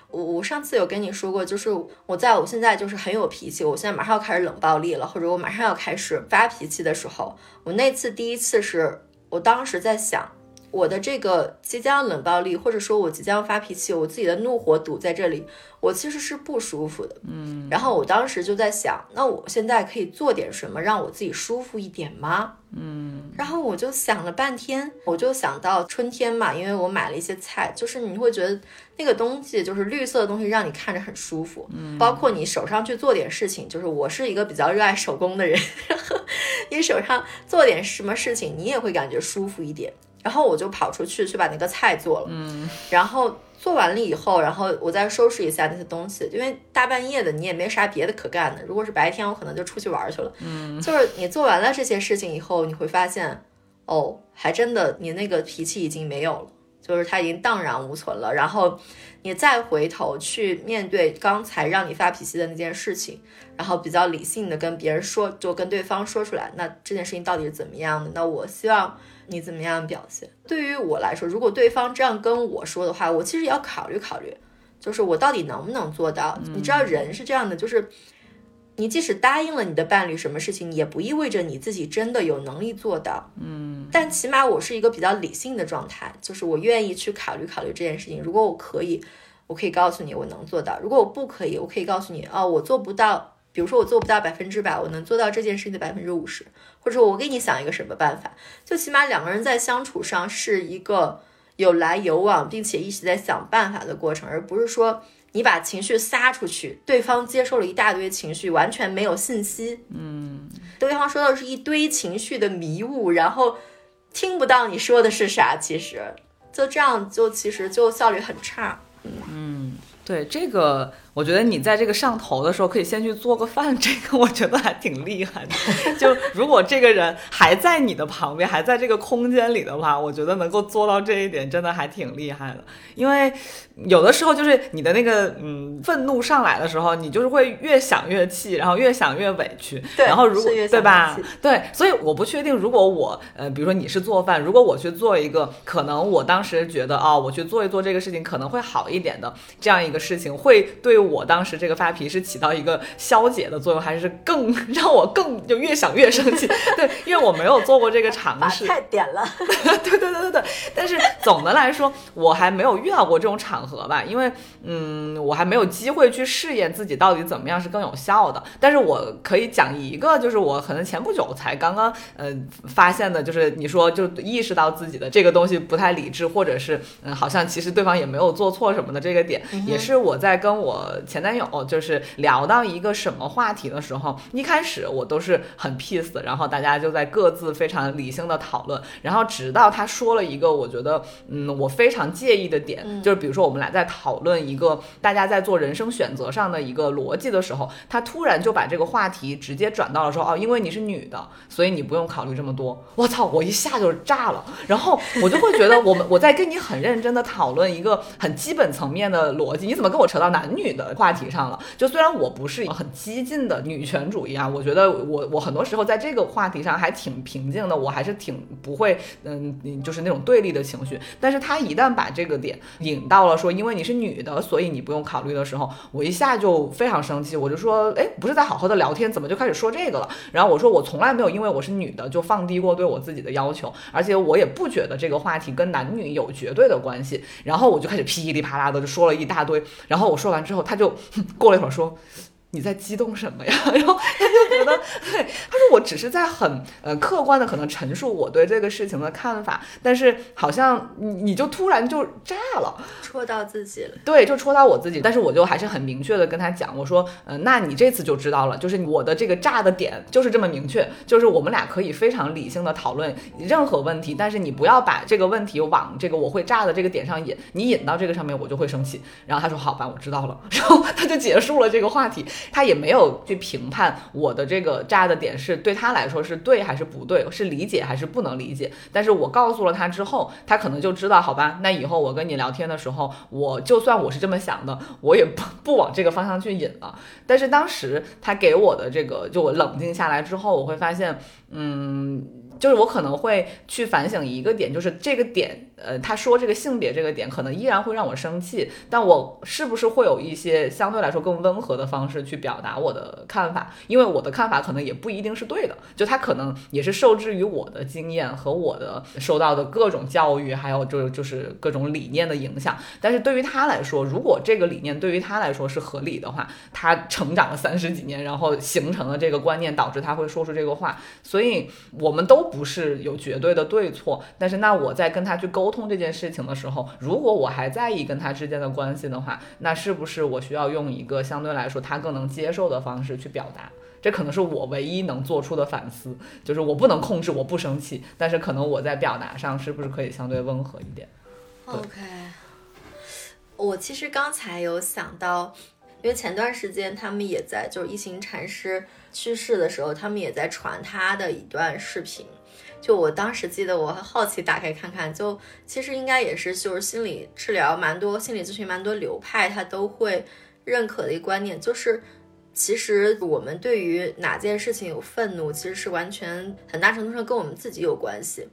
我我上次有跟你说过，就是我在我现在就是很有脾气，我现在马上要开始冷暴力了，或者我马上要开始发脾气的时候，我那次第一次是我当时在想，我的这个即将冷暴力，或者说我即将发脾气，我自己的怒火堵在这里，我其实是不舒服的。嗯，然后我当时就在想，那我现在可以做点什么让我自己舒服一点吗？嗯，然后我就想了半天，我就想到春天嘛，因为我买了一些菜，就是你会觉得那个东西就是绿色的东西，让你看着很舒服。嗯，包括你手上去做点事情，就是我是一个比较热爱手工的人，然 后你手上做点什么事情，你也会感觉舒服一点。然后我就跑出去去把那个菜做了，嗯，然后做完了以后，然后我再收拾一下那些东西，因为大半夜的你也没啥别的可干的。如果是白天，我可能就出去玩去了。嗯，就是你做完了这些事情以后，你会发现，哦，还真的你那个脾气已经没有了，就是它已经荡然无存了。然后你再回头去面对刚才让你发脾气的那件事情，然后比较理性的跟别人说，就跟对方说出来，那这件事情到底是怎么样的？那我希望。你怎么样表现？对于我来说，如果对方这样跟我说的话，我其实也要考虑考虑，就是我到底能不能做到。你知道，人是这样的，就是你即使答应了你的伴侣什么事情，也不意味着你自己真的有能力做到。嗯，但起码我是一个比较理性的状态，就是我愿意去考虑考虑这件事情。如果我可以，我可以告诉你我能做到；如果我不可以，我可以告诉你，哦，我做不到。比如说我做不到百分之百，我能做到这件事情的百分之五十，或者我给你想一个什么办法，就起码两个人在相处上是一个有来有往，并且一直在想办法的过程，而不是说你把情绪撒出去，对方接受了一大堆情绪，完全没有信息，嗯，对方说的是一堆情绪的迷雾，然后听不到你说的是啥，其实。就这样，就其实就效率很差，嗯，对这个。我觉得你在这个上头的时候，可以先去做个饭，这个我觉得还挺厉害的。就如果这个人还在你的旁边，还在这个空间里的话，我觉得能够做到这一点，真的还挺厉害的。因为有的时候就是你的那个嗯愤怒上来的时候，你就是会越想越气，然后越想越委屈。对，然后如果对吧？对，对，所以我不确定，如果我呃，比如说你是做饭，如果我去做一个，可能我当时觉得啊，我去做一做这个事情可能会好一点的这样一个事情，会对。我当时这个发脾气是起到一个消解的作用，还是更 让我更就越想越生气？对，因为我没有做过这个尝试。太点了。对对对对对。但是总的来说，我还没有遇到过这种场合吧，因为嗯，我还没有机会去试验自己到底怎么样是更有效的。但是我可以讲一个，就是我可能前不久才刚刚呃发现的，就是你说就意识到自己的这个东西不太理智，或者是嗯，好像其实对方也没有做错什么的这个点，也是我在跟我前男友就是聊到一个什么话题的时候，一开始我都是很 peace，然后大家就在各自非常理性的讨论，然后直到他说了一个我觉得嗯我非常介意的点，就是比如说我们俩在讨论一个大家在做人生选择上的一个逻辑的时候，他突然就把这个话题直接转到了说哦，因为你是女的，所以你不用考虑这么多。我操，我一下就炸了，然后我就会觉得我们我在跟你很认真的讨论一个很基本层面的逻辑，你怎么跟我扯到男女的话题上了？就虽然我不是很激进的女权主义啊，我觉得我我很多时候在这个话题上还挺平静的，我还是挺不会嗯就是那种对立的情绪。但是他一旦把这个点引到了说因为你是女的，所以你不用考虑的时候，我一下就非常生气，我就说哎，不是在好好的聊天，怎么就开始说这个了？然后我说我从来没有因为我是女的就放低过对我自己的要求，而且我也不觉得这个话题跟男女有绝对的关系。然后我就开始噼里啪啦的就说了一大堆，然后我说完之后，他就过了一会儿说。你在激动什么呀？然后他就觉得，对，他说我只是在很呃客观的可能陈述我对这个事情的看法，但是好像你你就突然就炸了，戳到自己了。对，就戳到我自己，但是我就还是很明确的跟他讲，我说，呃，那你这次就知道了，就是我的这个炸的点就是这么明确，就是我们俩可以非常理性的讨论任何问题，但是你不要把这个问题往这个我会炸的这个点上引，你引到这个上面我就会生气。然后他说好吧，我知道了，然后他就结束了这个话题。他也没有去评判我的这个炸的点是对他来说是对还是不对，是理解还是不能理解。但是我告诉了他之后，他可能就知道，好吧，那以后我跟你聊天的时候，我就算我是这么想的，我也不不往这个方向去引了。但是当时他给我的这个，就我冷静下来之后，我会发现，嗯。就是我可能会去反省一个点，就是这个点，呃，他说这个性别这个点，可能依然会让我生气，但我是不是会有一些相对来说更温和的方式去表达我的看法？因为我的看法可能也不一定是对的，就他可能也是受制于我的经验和我的受到的各种教育，还有就就是各种理念的影响。但是对于他来说，如果这个理念对于他来说是合理的话，他成长了三十几年，然后形成了这个观念，导致他会说出这个话，所以我们都。不是有绝对的对错，但是那我在跟他去沟通这件事情的时候，如果我还在意跟他之间的关系的话，那是不是我需要用一个相对来说他更能接受的方式去表达？这可能是我唯一能做出的反思，就是我不能控制我不生气，但是可能我在表达上是不是可以相对温和一点？OK，我其实刚才有想到，因为前段时间他们也在，就是一行禅师去世的时候，他们也在传他的一段视频。就我当时记得，我很好奇打开看看，就其实应该也是就是心理治疗蛮多，心理咨询蛮多流派，他都会认可的一个观念，就是其实我们对于哪件事情有愤怒，其实是完全很大程度上跟我们自己有关系。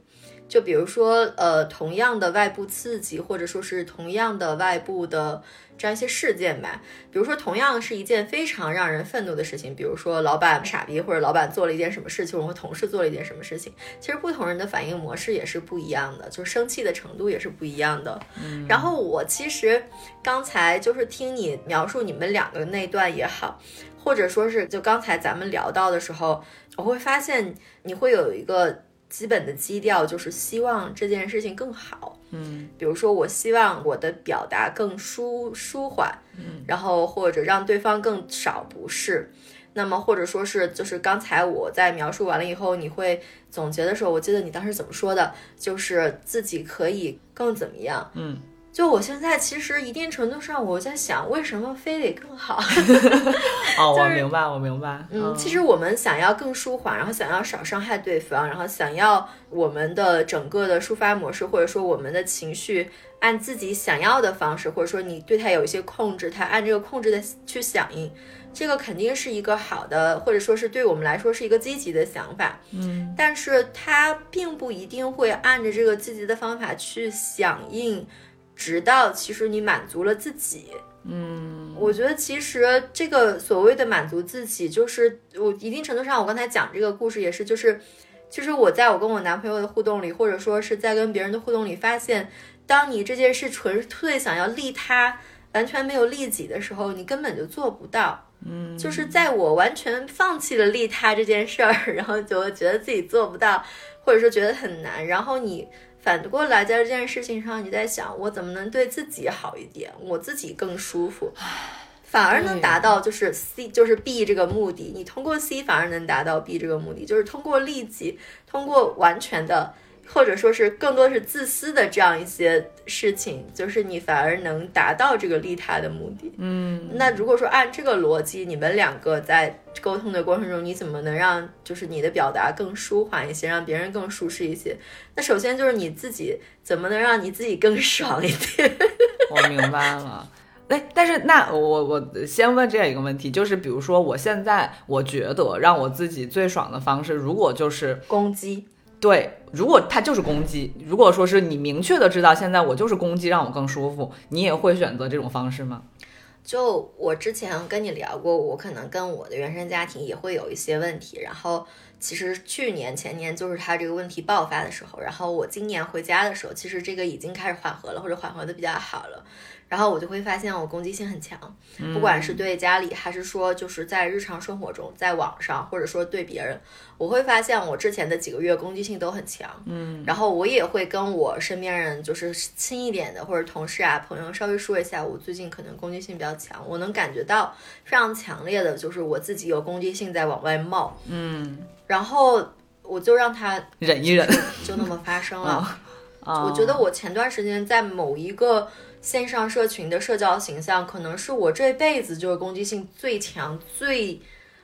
就比如说，呃，同样的外部刺激，或者说是同样的外部的这样一些事件吧。比如说，同样是一件非常让人愤怒的事情，比如说老板傻逼，或者老板做了一件什么事情，或同事做了一件什么事情，其实不同人的反应模式也是不一样的，就生气的程度也是不一样的。嗯。然后我其实刚才就是听你描述你们两个那段也好，或者说是就刚才咱们聊到的时候，我会发现你会有一个。基本的基调就是希望这件事情更好，嗯，比如说我希望我的表达更舒舒缓，嗯，然后或者让对方更少不适，那么或者说是就是刚才我在描述完了以后，你会总结的时候，我记得你当时怎么说的，就是自己可以更怎么样，嗯。就我现在其实一定程度上，我在想，为什么非得更好？哦，我明白，我明白。嗯，其实我们想要更舒缓，然后想要少伤害对方，然后想要我们的整个的抒发模式，或者说我们的情绪按自己想要的方式，或者说你对他有一些控制，他按这个控制的去响应，这个肯定是一个好的，或者说是对我们来说是一个积极的想法。嗯，但是他并不一定会按着这个积极的方法去响应。直到其实你满足了自己，嗯，我觉得其实这个所谓的满足自己，就是我一定程度上，我刚才讲这个故事也是，就是其实我在我跟我男朋友的互动里，或者说是在跟别人的互动里，发现，当你这件事纯粹想要利他，完全没有利己的时候，你根本就做不到。嗯，就是在我完全放弃了利他这件事儿，然后就觉得自己做不到，或者说觉得很难，然后你。反过来，在这件事情上，你在想我怎么能对自己好一点，我自己更舒服，反而能达到就是 C 就是 B 这个目的。你通过 C 反而能达到 B 这个目的，就是通过利己，通过完全的。或者说是更多是自私的这样一些事情，就是你反而能达到这个利他的目的。嗯，那如果说按这个逻辑，你们两个在沟通的过程中，你怎么能让就是你的表达更舒缓一些，让别人更舒适一些？那首先就是你自己怎么能让你自己更爽一点？我明白了。哎，但是那我我先问这样一个问题，就是比如说我现在我觉得让我自己最爽的方式，如果就是攻击。对，如果他就是攻击，如果说是你明确的知道现在我就是攻击让我更舒服，你也会选择这种方式吗？就我之前跟你聊过，我可能跟我的原生家庭也会有一些问题，然后其实去年前年就是他这个问题爆发的时候，然后我今年回家的时候，其实这个已经开始缓和了，或者缓和的比较好了。然后我就会发现我攻击性很强，不管是对家里，还是说就是在日常生活中，在网上，或者说对别人，我会发现我之前的几个月攻击性都很强。嗯，然后我也会跟我身边人，就是亲一点的或者同事啊朋友稍微说一下，我最近可能攻击性比较强，我能感觉到非常强烈的，就是我自己有攻击性在往外冒。嗯，然后我就让他忍一忍，就那么发生了。我觉得我前段时间在某一个。线上社群的社交形象，可能是我这辈子就是攻击性最强、最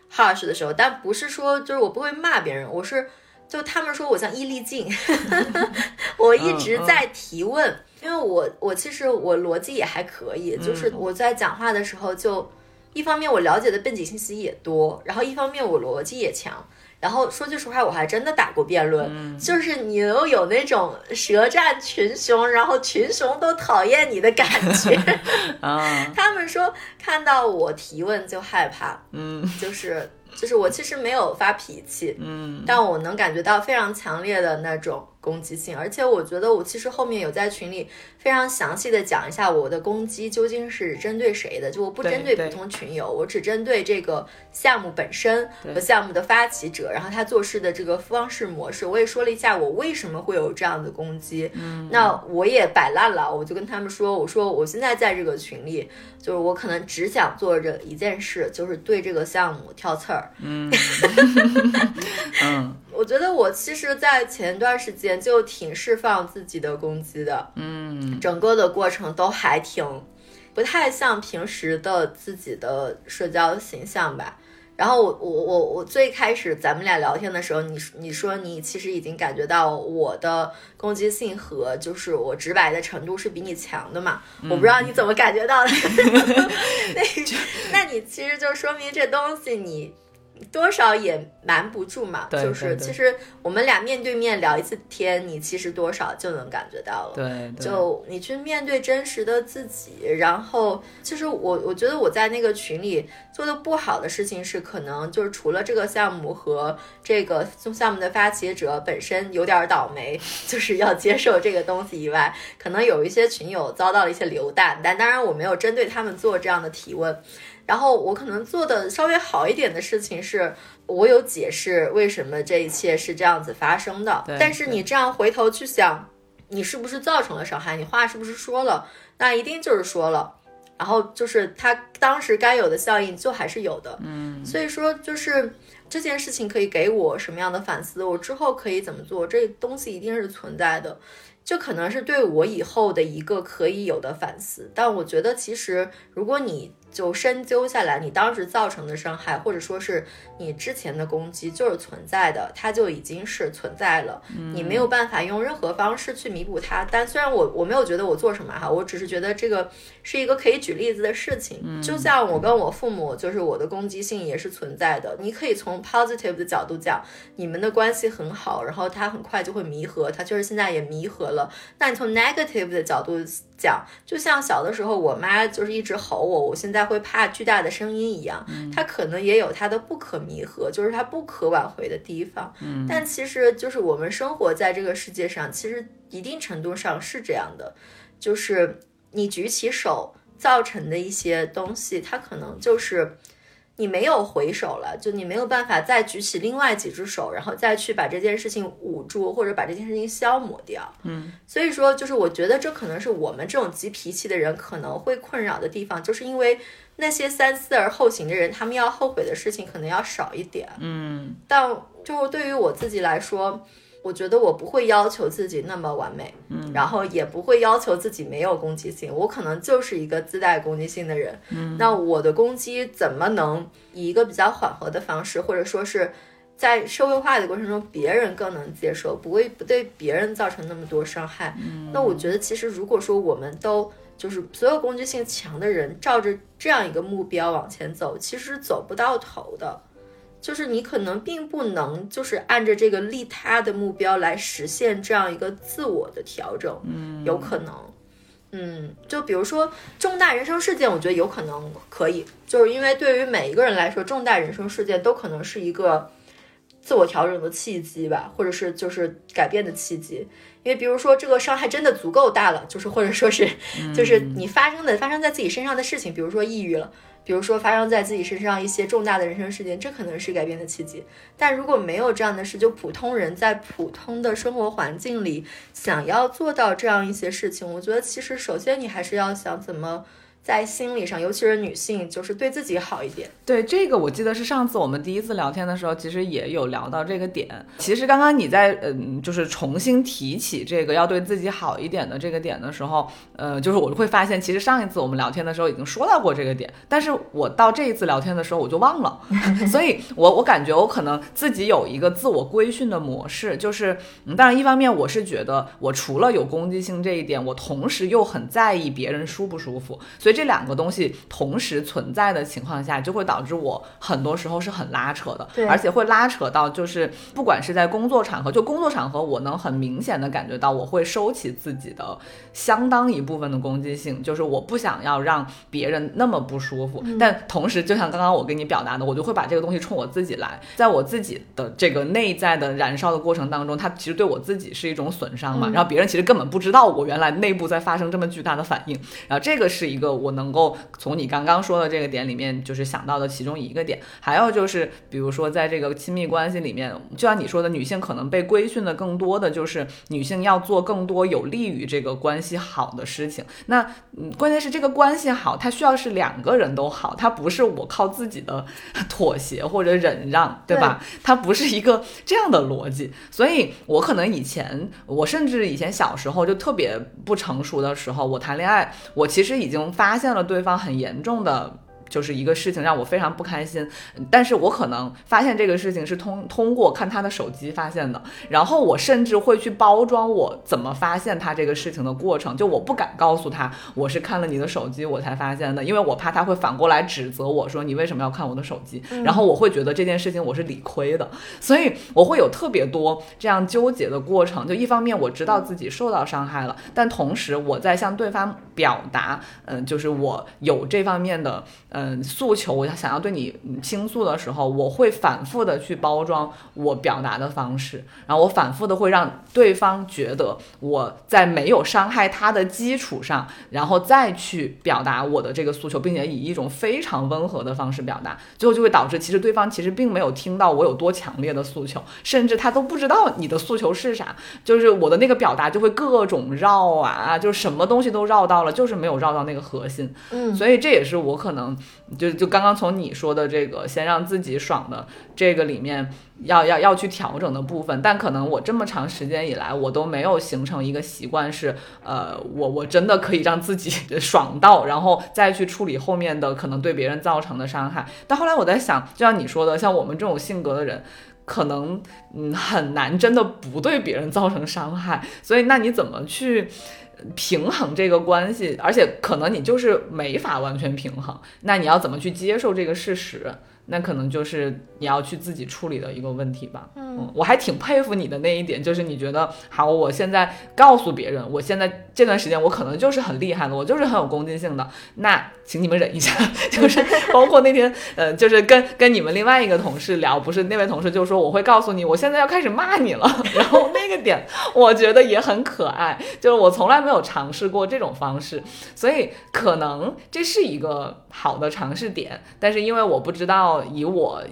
harsh 的时候。但不是说就是我不会骂别人，我是就他们说我像伊丽静 我一直在提问，因为我我其实我逻辑也还可以，就是我在讲话的时候，就一方面我了解的背景信息也多，然后一方面我逻辑也强。然后说句实话，我还真的打过辩论，就是你又有那种舌战群雄，然后群雄都讨厌你的感觉。啊，他们说看到我提问就害怕，嗯，就是就是我其实没有发脾气，嗯，但我能感觉到非常强烈的那种。攻击性，而且我觉得我其实后面有在群里非常详细的讲一下我的攻击究竟是针对谁的，就我不针对普通群友，我只针对这个项目本身和项目的发起者，然后他做事的这个方式模式，我也说了一下我为什么会有这样的攻击。嗯，那我也摆烂了，我就跟他们说，我说我现在在这个群里，就是我可能只想做这一件事，就是对这个项目挑刺儿。嗯，嗯。我觉得我其实，在前段时间就挺释放自己的攻击的，嗯，整个的过程都还挺不太像平时的自己的社交形象吧。然后我我我我最开始咱们俩聊天的时候，你你说你其实已经感觉到我的攻击性和就是我直白的程度是比你强的嘛？我不知道你怎么感觉到的，那那你其实就说明这东西你。多少也瞒不住嘛，就是其实我们俩面对面聊一次天，你其实多少就能感觉到了。对，就你去面对真实的自己，然后其实我我觉得我在那个群里做的不好的事情是，可能就是除了这个项目和这个项目的发起者本身有点倒霉，就是要接受这个东西以外，可能有一些群友遭到了一些流弹，但当然我没有针对他们做这样的提问。然后我可能做的稍微好一点的事情是，我有解释为什么这一切是这样子发生的。但是你这样回头去想，你是不是造成了伤害？你话是不是说了？那一定就是说了。然后就是他当时该有的效应就还是有的。嗯，所以说就是这件事情可以给我什么样的反思？我之后可以怎么做？这东西一定是存在的。就可能是对我以后的一个可以有的反思，但我觉得其实如果你就深究下来，你当时造成的伤害，或者说是你之前的攻击就是存在的，它就已经是存在了，你没有办法用任何方式去弥补它。但虽然我我没有觉得我做什么哈，我只是觉得这个是一个可以举例子的事情。就像我跟我父母，就是我的攻击性也是存在的。你可以从 positive 的角度讲，你们的关系很好，然后他很快就会弥合，他就是现在也弥合了。那你从 negative 的角度讲，就像小的时候我妈就是一直吼我，我现在会怕巨大的声音一样，它可能也有它的不可弥合，就是它不可挽回的地方。嗯，但其实就是我们生活在这个世界上，其实一定程度上是这样的，就是你举起手造成的一些东西，它可能就是。你没有回手了，就你没有办法再举起另外几只手，然后再去把这件事情捂住，或者把这件事情消磨掉。嗯，所以说，就是我觉得这可能是我们这种急脾气的人可能会困扰的地方，就是因为那些三思而后行的人，他们要后悔的事情可能要少一点。嗯，但就对于我自己来说。我觉得我不会要求自己那么完美，嗯，然后也不会要求自己没有攻击性。我可能就是一个自带攻击性的人，嗯，那我的攻击怎么能以一个比较缓和的方式，或者说是在社会化的过程中，别人更能接受，不会不对别人造成那么多伤害？嗯，那我觉得其实如果说我们都就是所有攻击性强的人，照着这样一个目标往前走，其实走不到头的。就是你可能并不能，就是按着这个利他的目标来实现这样一个自我的调整，嗯，有可能，嗯，就比如说重大人生事件，我觉得有可能可以，就是因为对于每一个人来说，重大人生事件都可能是一个自我调整的契机吧，或者是就是改变的契机，因为比如说这个伤害真的足够大了，就是或者说是就是你发生的发生在自己身上的事情，比如说抑郁了。比如说发生在自己身上一些重大的人生事件，这可能是改变的契机。但如果没有这样的事，就普通人在普通的生活环境里想要做到这样一些事情，我觉得其实首先你还是要想怎么。在心理上，尤其是女性，就是对自己好一点。对这个，我记得是上次我们第一次聊天的时候，其实也有聊到这个点。其实刚刚你在嗯，就是重新提起这个要对自己好一点的这个点的时候，呃，就是我会发现，其实上一次我们聊天的时候已经说到过这个点，但是我到这一次聊天的时候我就忘了。所以我我感觉我可能自己有一个自我规训的模式，就是嗯，当然一方面我是觉得我除了有攻击性这一点，我同时又很在意别人舒不舒服，所以。这两个东西同时存在的情况下，就会导致我很多时候是很拉扯的，而且会拉扯到就是不管是在工作场合，就工作场合，我能很明显的感觉到我会收起自己的相当一部分的攻击性，就是我不想要让别人那么不舒服，但同时就像刚刚我跟你表达的，我就会把这个东西冲我自己来，在我自己的这个内在的燃烧的过程当中，它其实对我自己是一种损伤嘛，然后别人其实根本不知道我原来内部在发生这么巨大的反应，然后这个是一个。我能够从你刚刚说的这个点里面，就是想到的其中一个点。还有就是，比如说在这个亲密关系里面，就像你说的，女性可能被规训的更多的就是女性要做更多有利于这个关系好的事情。那嗯，关键是这个关系好，它需要是两个人都好，它不是我靠自己的妥协或者忍让，对吧？它不是一个这样的逻辑。所以我可能以前，我甚至以前小时候就特别不成熟的时候，我谈恋爱，我其实已经发。发现了对方很严重的。就是一个事情让我非常不开心，但是我可能发现这个事情是通通过看他的手机发现的，然后我甚至会去包装我怎么发现他这个事情的过程，就我不敢告诉他我是看了你的手机我才发现的，因为我怕他会反过来指责我说你为什么要看我的手机，然后我会觉得这件事情我是理亏的，所以我会有特别多这样纠结的过程，就一方面我知道自己受到伤害了，但同时我在向对方表达，嗯，就是我有这方面的。嗯，诉求我想要对你倾诉的时候，我会反复的去包装我表达的方式，然后我反复的会让对方觉得我在没有伤害他的基础上，然后再去表达我的这个诉求，并且以一种非常温和的方式表达，最后就会导致其实对方其实并没有听到我有多强烈的诉求，甚至他都不知道你的诉求是啥，就是我的那个表达就会各种绕啊，就是什么东西都绕到了，就是没有绕到那个核心。嗯，所以这也是我可能。就就刚刚从你说的这个先让自己爽的这个里面，要要要去调整的部分，但可能我这么长时间以来，我都没有形成一个习惯，是呃，我我真的可以让自己 爽到，然后再去处理后面的可能对别人造成的伤害。但后来我在想，就像你说的，像我们这种性格的人，可能嗯很难真的不对别人造成伤害。所以那你怎么去？平衡这个关系，而且可能你就是没法完全平衡，那你要怎么去接受这个事实？那可能就是你要去自己处理的一个问题吧。嗯，我还挺佩服你的那一点，就是你觉得好，我现在告诉别人，我现在这段时间我可能就是很厉害的，我就是很有攻击性的，那请你们忍一下。就是 包括那天，呃，就是跟跟你们另外一个同事聊，不是那位同事就说我会告诉你，我现在要开始骂你了。然后那个点我觉得也很可爱，就是我从来没有尝试过这种方式，所以可能这是一个好的尝试点，但是因为我不知道。以我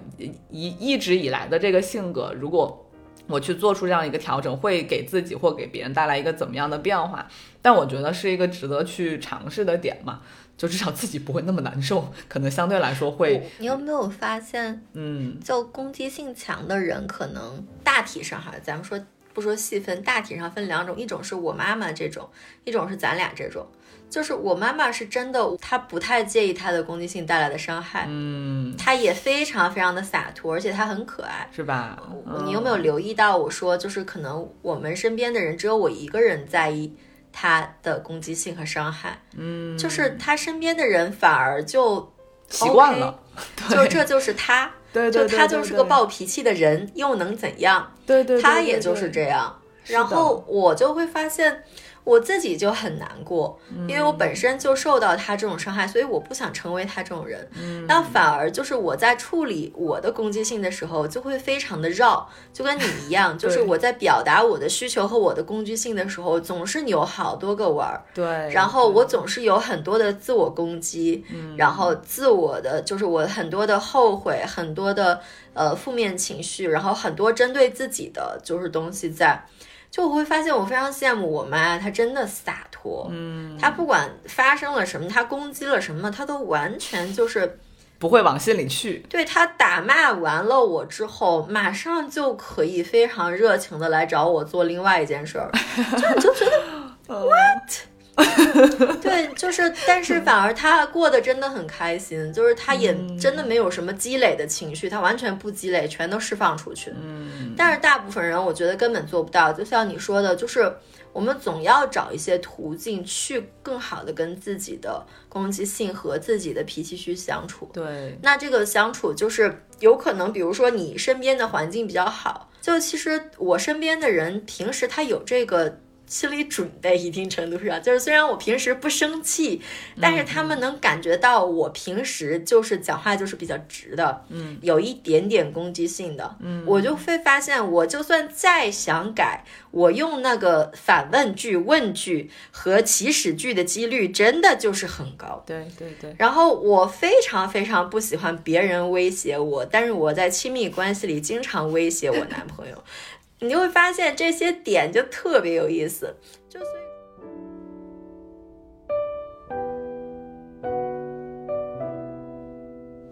一一直以来的这个性格，如果我去做出这样一个调整，会给自己或给别人带来一个怎么样的变化？但我觉得是一个值得去尝试的点嘛，就至少自己不会那么难受，可能相对来说会。你有没有发现，嗯，就攻击性强的人，可能大体上哈，咱们说不说细分，大体上分两种，一种是我妈妈这种，一种是咱俩这种。就是我妈妈是真的，她不太介意她的攻击性带来的伤害，嗯，她也非常非常的洒脱，而且她很可爱，是吧？你有没有留意到我说，就是可能我们身边的人只有我一个人在意她的攻击性和伤害，嗯，就是她身边的人反而就习惯了，就这就是她，对，就她就是个暴脾气的人，又能怎样？对对，她也就是这样，然后我就会发现。我自己就很难过，因为我本身就受到他这种伤害，所以我不想成为他这种人。那反而就是我在处理我的攻击性的时候，就会非常的绕，就跟你一样，就是我在表达我的需求和我的攻击性的时候，总是扭好多个弯儿。对，然后我总是有很多的自我攻击，然后自我的就是我很多的后悔，很多的呃负面情绪，然后很多针对自己的就是东西在。就我会发现，我非常羡慕我妈，她真的洒脱。嗯，她不管发生了什么，她攻击了什么，她都完全就是不会往心里去。对她打骂完了我之后，马上就可以非常热情的来找我做另外一件事儿，就你就觉得 what？对，就是，但是反而他过得真的很开心，就是他也真的没有什么积累的情绪，他完全不积累，全都释放出去。嗯，但是大部分人我觉得根本做不到，就像你说的，就是我们总要找一些途径去更好的跟自己的攻击性和自己的脾气去相处。对，那这个相处就是有可能，比如说你身边的环境比较好，就其实我身边的人平时他有这个。心理准备一定程度上，就是虽然我平时不生气，但是他们能感觉到我平时就是讲话就是比较直的，嗯，有一点点攻击性的，嗯，我就会发现，我就算再想改，我用那个反问句、问句和起始句的几率真的就是很高，对对对。然后我非常非常不喜欢别人威胁我，但是我在亲密关系里经常威胁我男朋友。你就会发现这些点就特别有意思，就所以，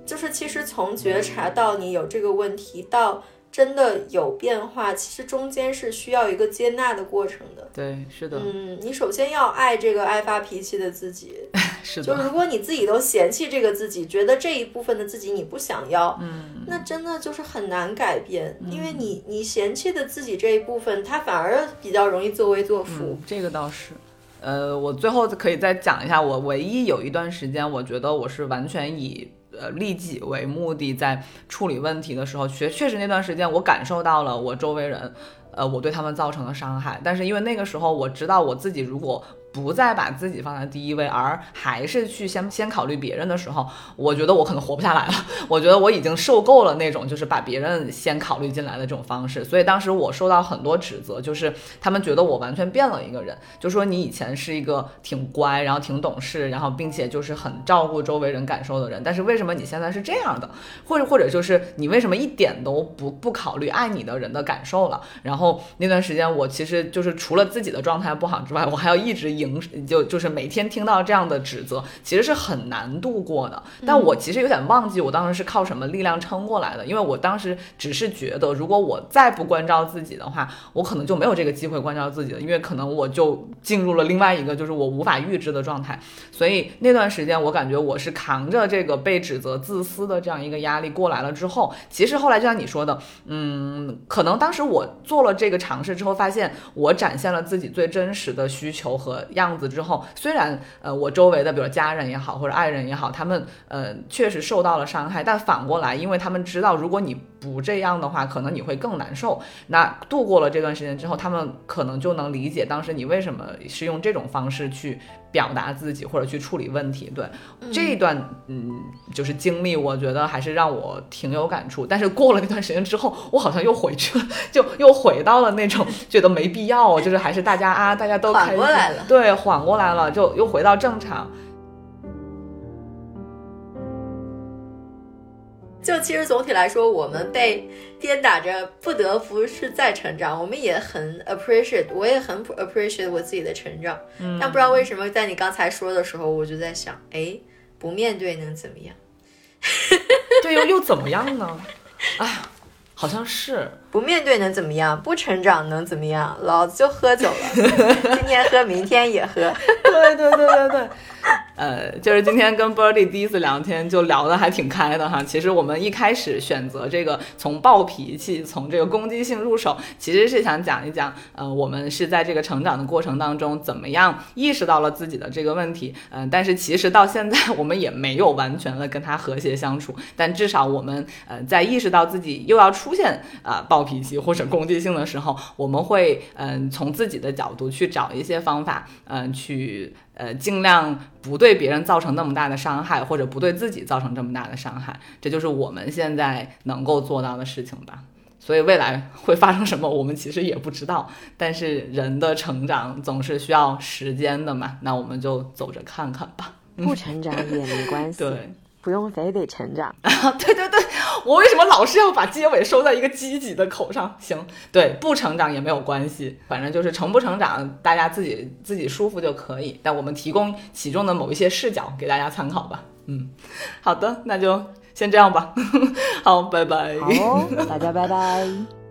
就是其实从觉察到你有这个问题到。真的有变化，其实中间是需要一个接纳的过程的。对，是的。嗯，你首先要爱这个爱发脾气的自己。是的。就如果你自己都嫌弃这个自己，觉得这一部分的自己你不想要，嗯，那真的就是很难改变，因为你你嫌弃的自己这一部分，它反而比较容易作威作福。这个倒是。呃，我最后可以再讲一下，我唯一有一段时间，我觉得我是完全以。呃，利己为目的，在处理问题的时候，确确实那段时间，我感受到了我周围人，呃，我对他们造成的伤害。但是因为那个时候，我知道我自己如果。不再把自己放在第一位，而还是去先先考虑别人的时候，我觉得我可能活不下来了。我觉得我已经受够了那种就是把别人先考虑进来的这种方式。所以当时我受到很多指责，就是他们觉得我完全变了一个人，就说你以前是一个挺乖，然后挺懂事，然后并且就是很照顾周围人感受的人，但是为什么你现在是这样的？或者或者就是你为什么一点都不不考虑爱你的人的感受了？然后那段时间我其实就是除了自己的状态不好之外，我还要一直赢。就就是每天听到这样的指责，其实是很难度过的。但我其实有点忘记我当时是靠什么力量撑过来的，因为我当时只是觉得，如果我再不关照自己的话，我可能就没有这个机会关照自己了，因为可能我就进入了另外一个就是我无法预知的状态。所以那段时间，我感觉我是扛着这个被指责自私的这样一个压力过来了之后，其实后来就像你说的，嗯，可能当时我做了这个尝试之后，发现我展现了自己最真实的需求和样子之后，虽然呃我周围的比如家人也好或者爱人也好，他们呃确实受到了伤害，但反过来，因为他们知道如果你不这样的话，可能你会更难受。那度过了这段时间之后，他们可能就能理解当时你为什么是用这种方式去表达自己或者去处理问题。对这一段嗯就是经历，我觉得还是让我挺有感触。但是过了那段时间之后，我好像又回去了，就又回到了那种觉得没必要，就是还是大家啊，大家都缓过来了，对，缓过来了，就又回到正常。就其实总体来说，我们被颠打着，不得不是在成长。我们也很 appreciate，我也很 appreciate 我自己的成长。嗯，但不知道为什么，在你刚才说的时候，我就在想，哎，不面对能怎么样？对，又又怎么样呢？哎，好像是不面对能怎么样？不成长能怎么样？老子就喝酒了，今天喝，明天也喝。对对对对对。呃，就是今天跟 Birdy 第一次聊天，就聊得还挺开的哈。其实我们一开始选择这个从暴脾气、从这个攻击性入手，其实是想讲一讲，呃，我们是在这个成长的过程当中，怎么样意识到了自己的这个问题。嗯，但是其实到现在，我们也没有完全的跟他和谐相处。但至少我们，呃，在意识到自己又要出现啊暴脾气或者攻击性的时候，我们会，嗯，从自己的角度去找一些方法，嗯，去。呃，尽量不对别人造成那么大的伤害，或者不对自己造成这么大的伤害，这就是我们现在能够做到的事情吧。所以未来会发生什么，我们其实也不知道。但是人的成长总是需要时间的嘛，那我们就走着看看吧。不成长也没关系。对。不用非得成长 啊！对对对，我为什么老是要把结尾收在一个积极的口上？行，对，不成长也没有关系，反正就是成不成长，大家自己自己舒服就可以。但我们提供其中的某一些视角给大家参考吧。嗯，好的，那就先这样吧。好，拜拜。好，大家拜拜。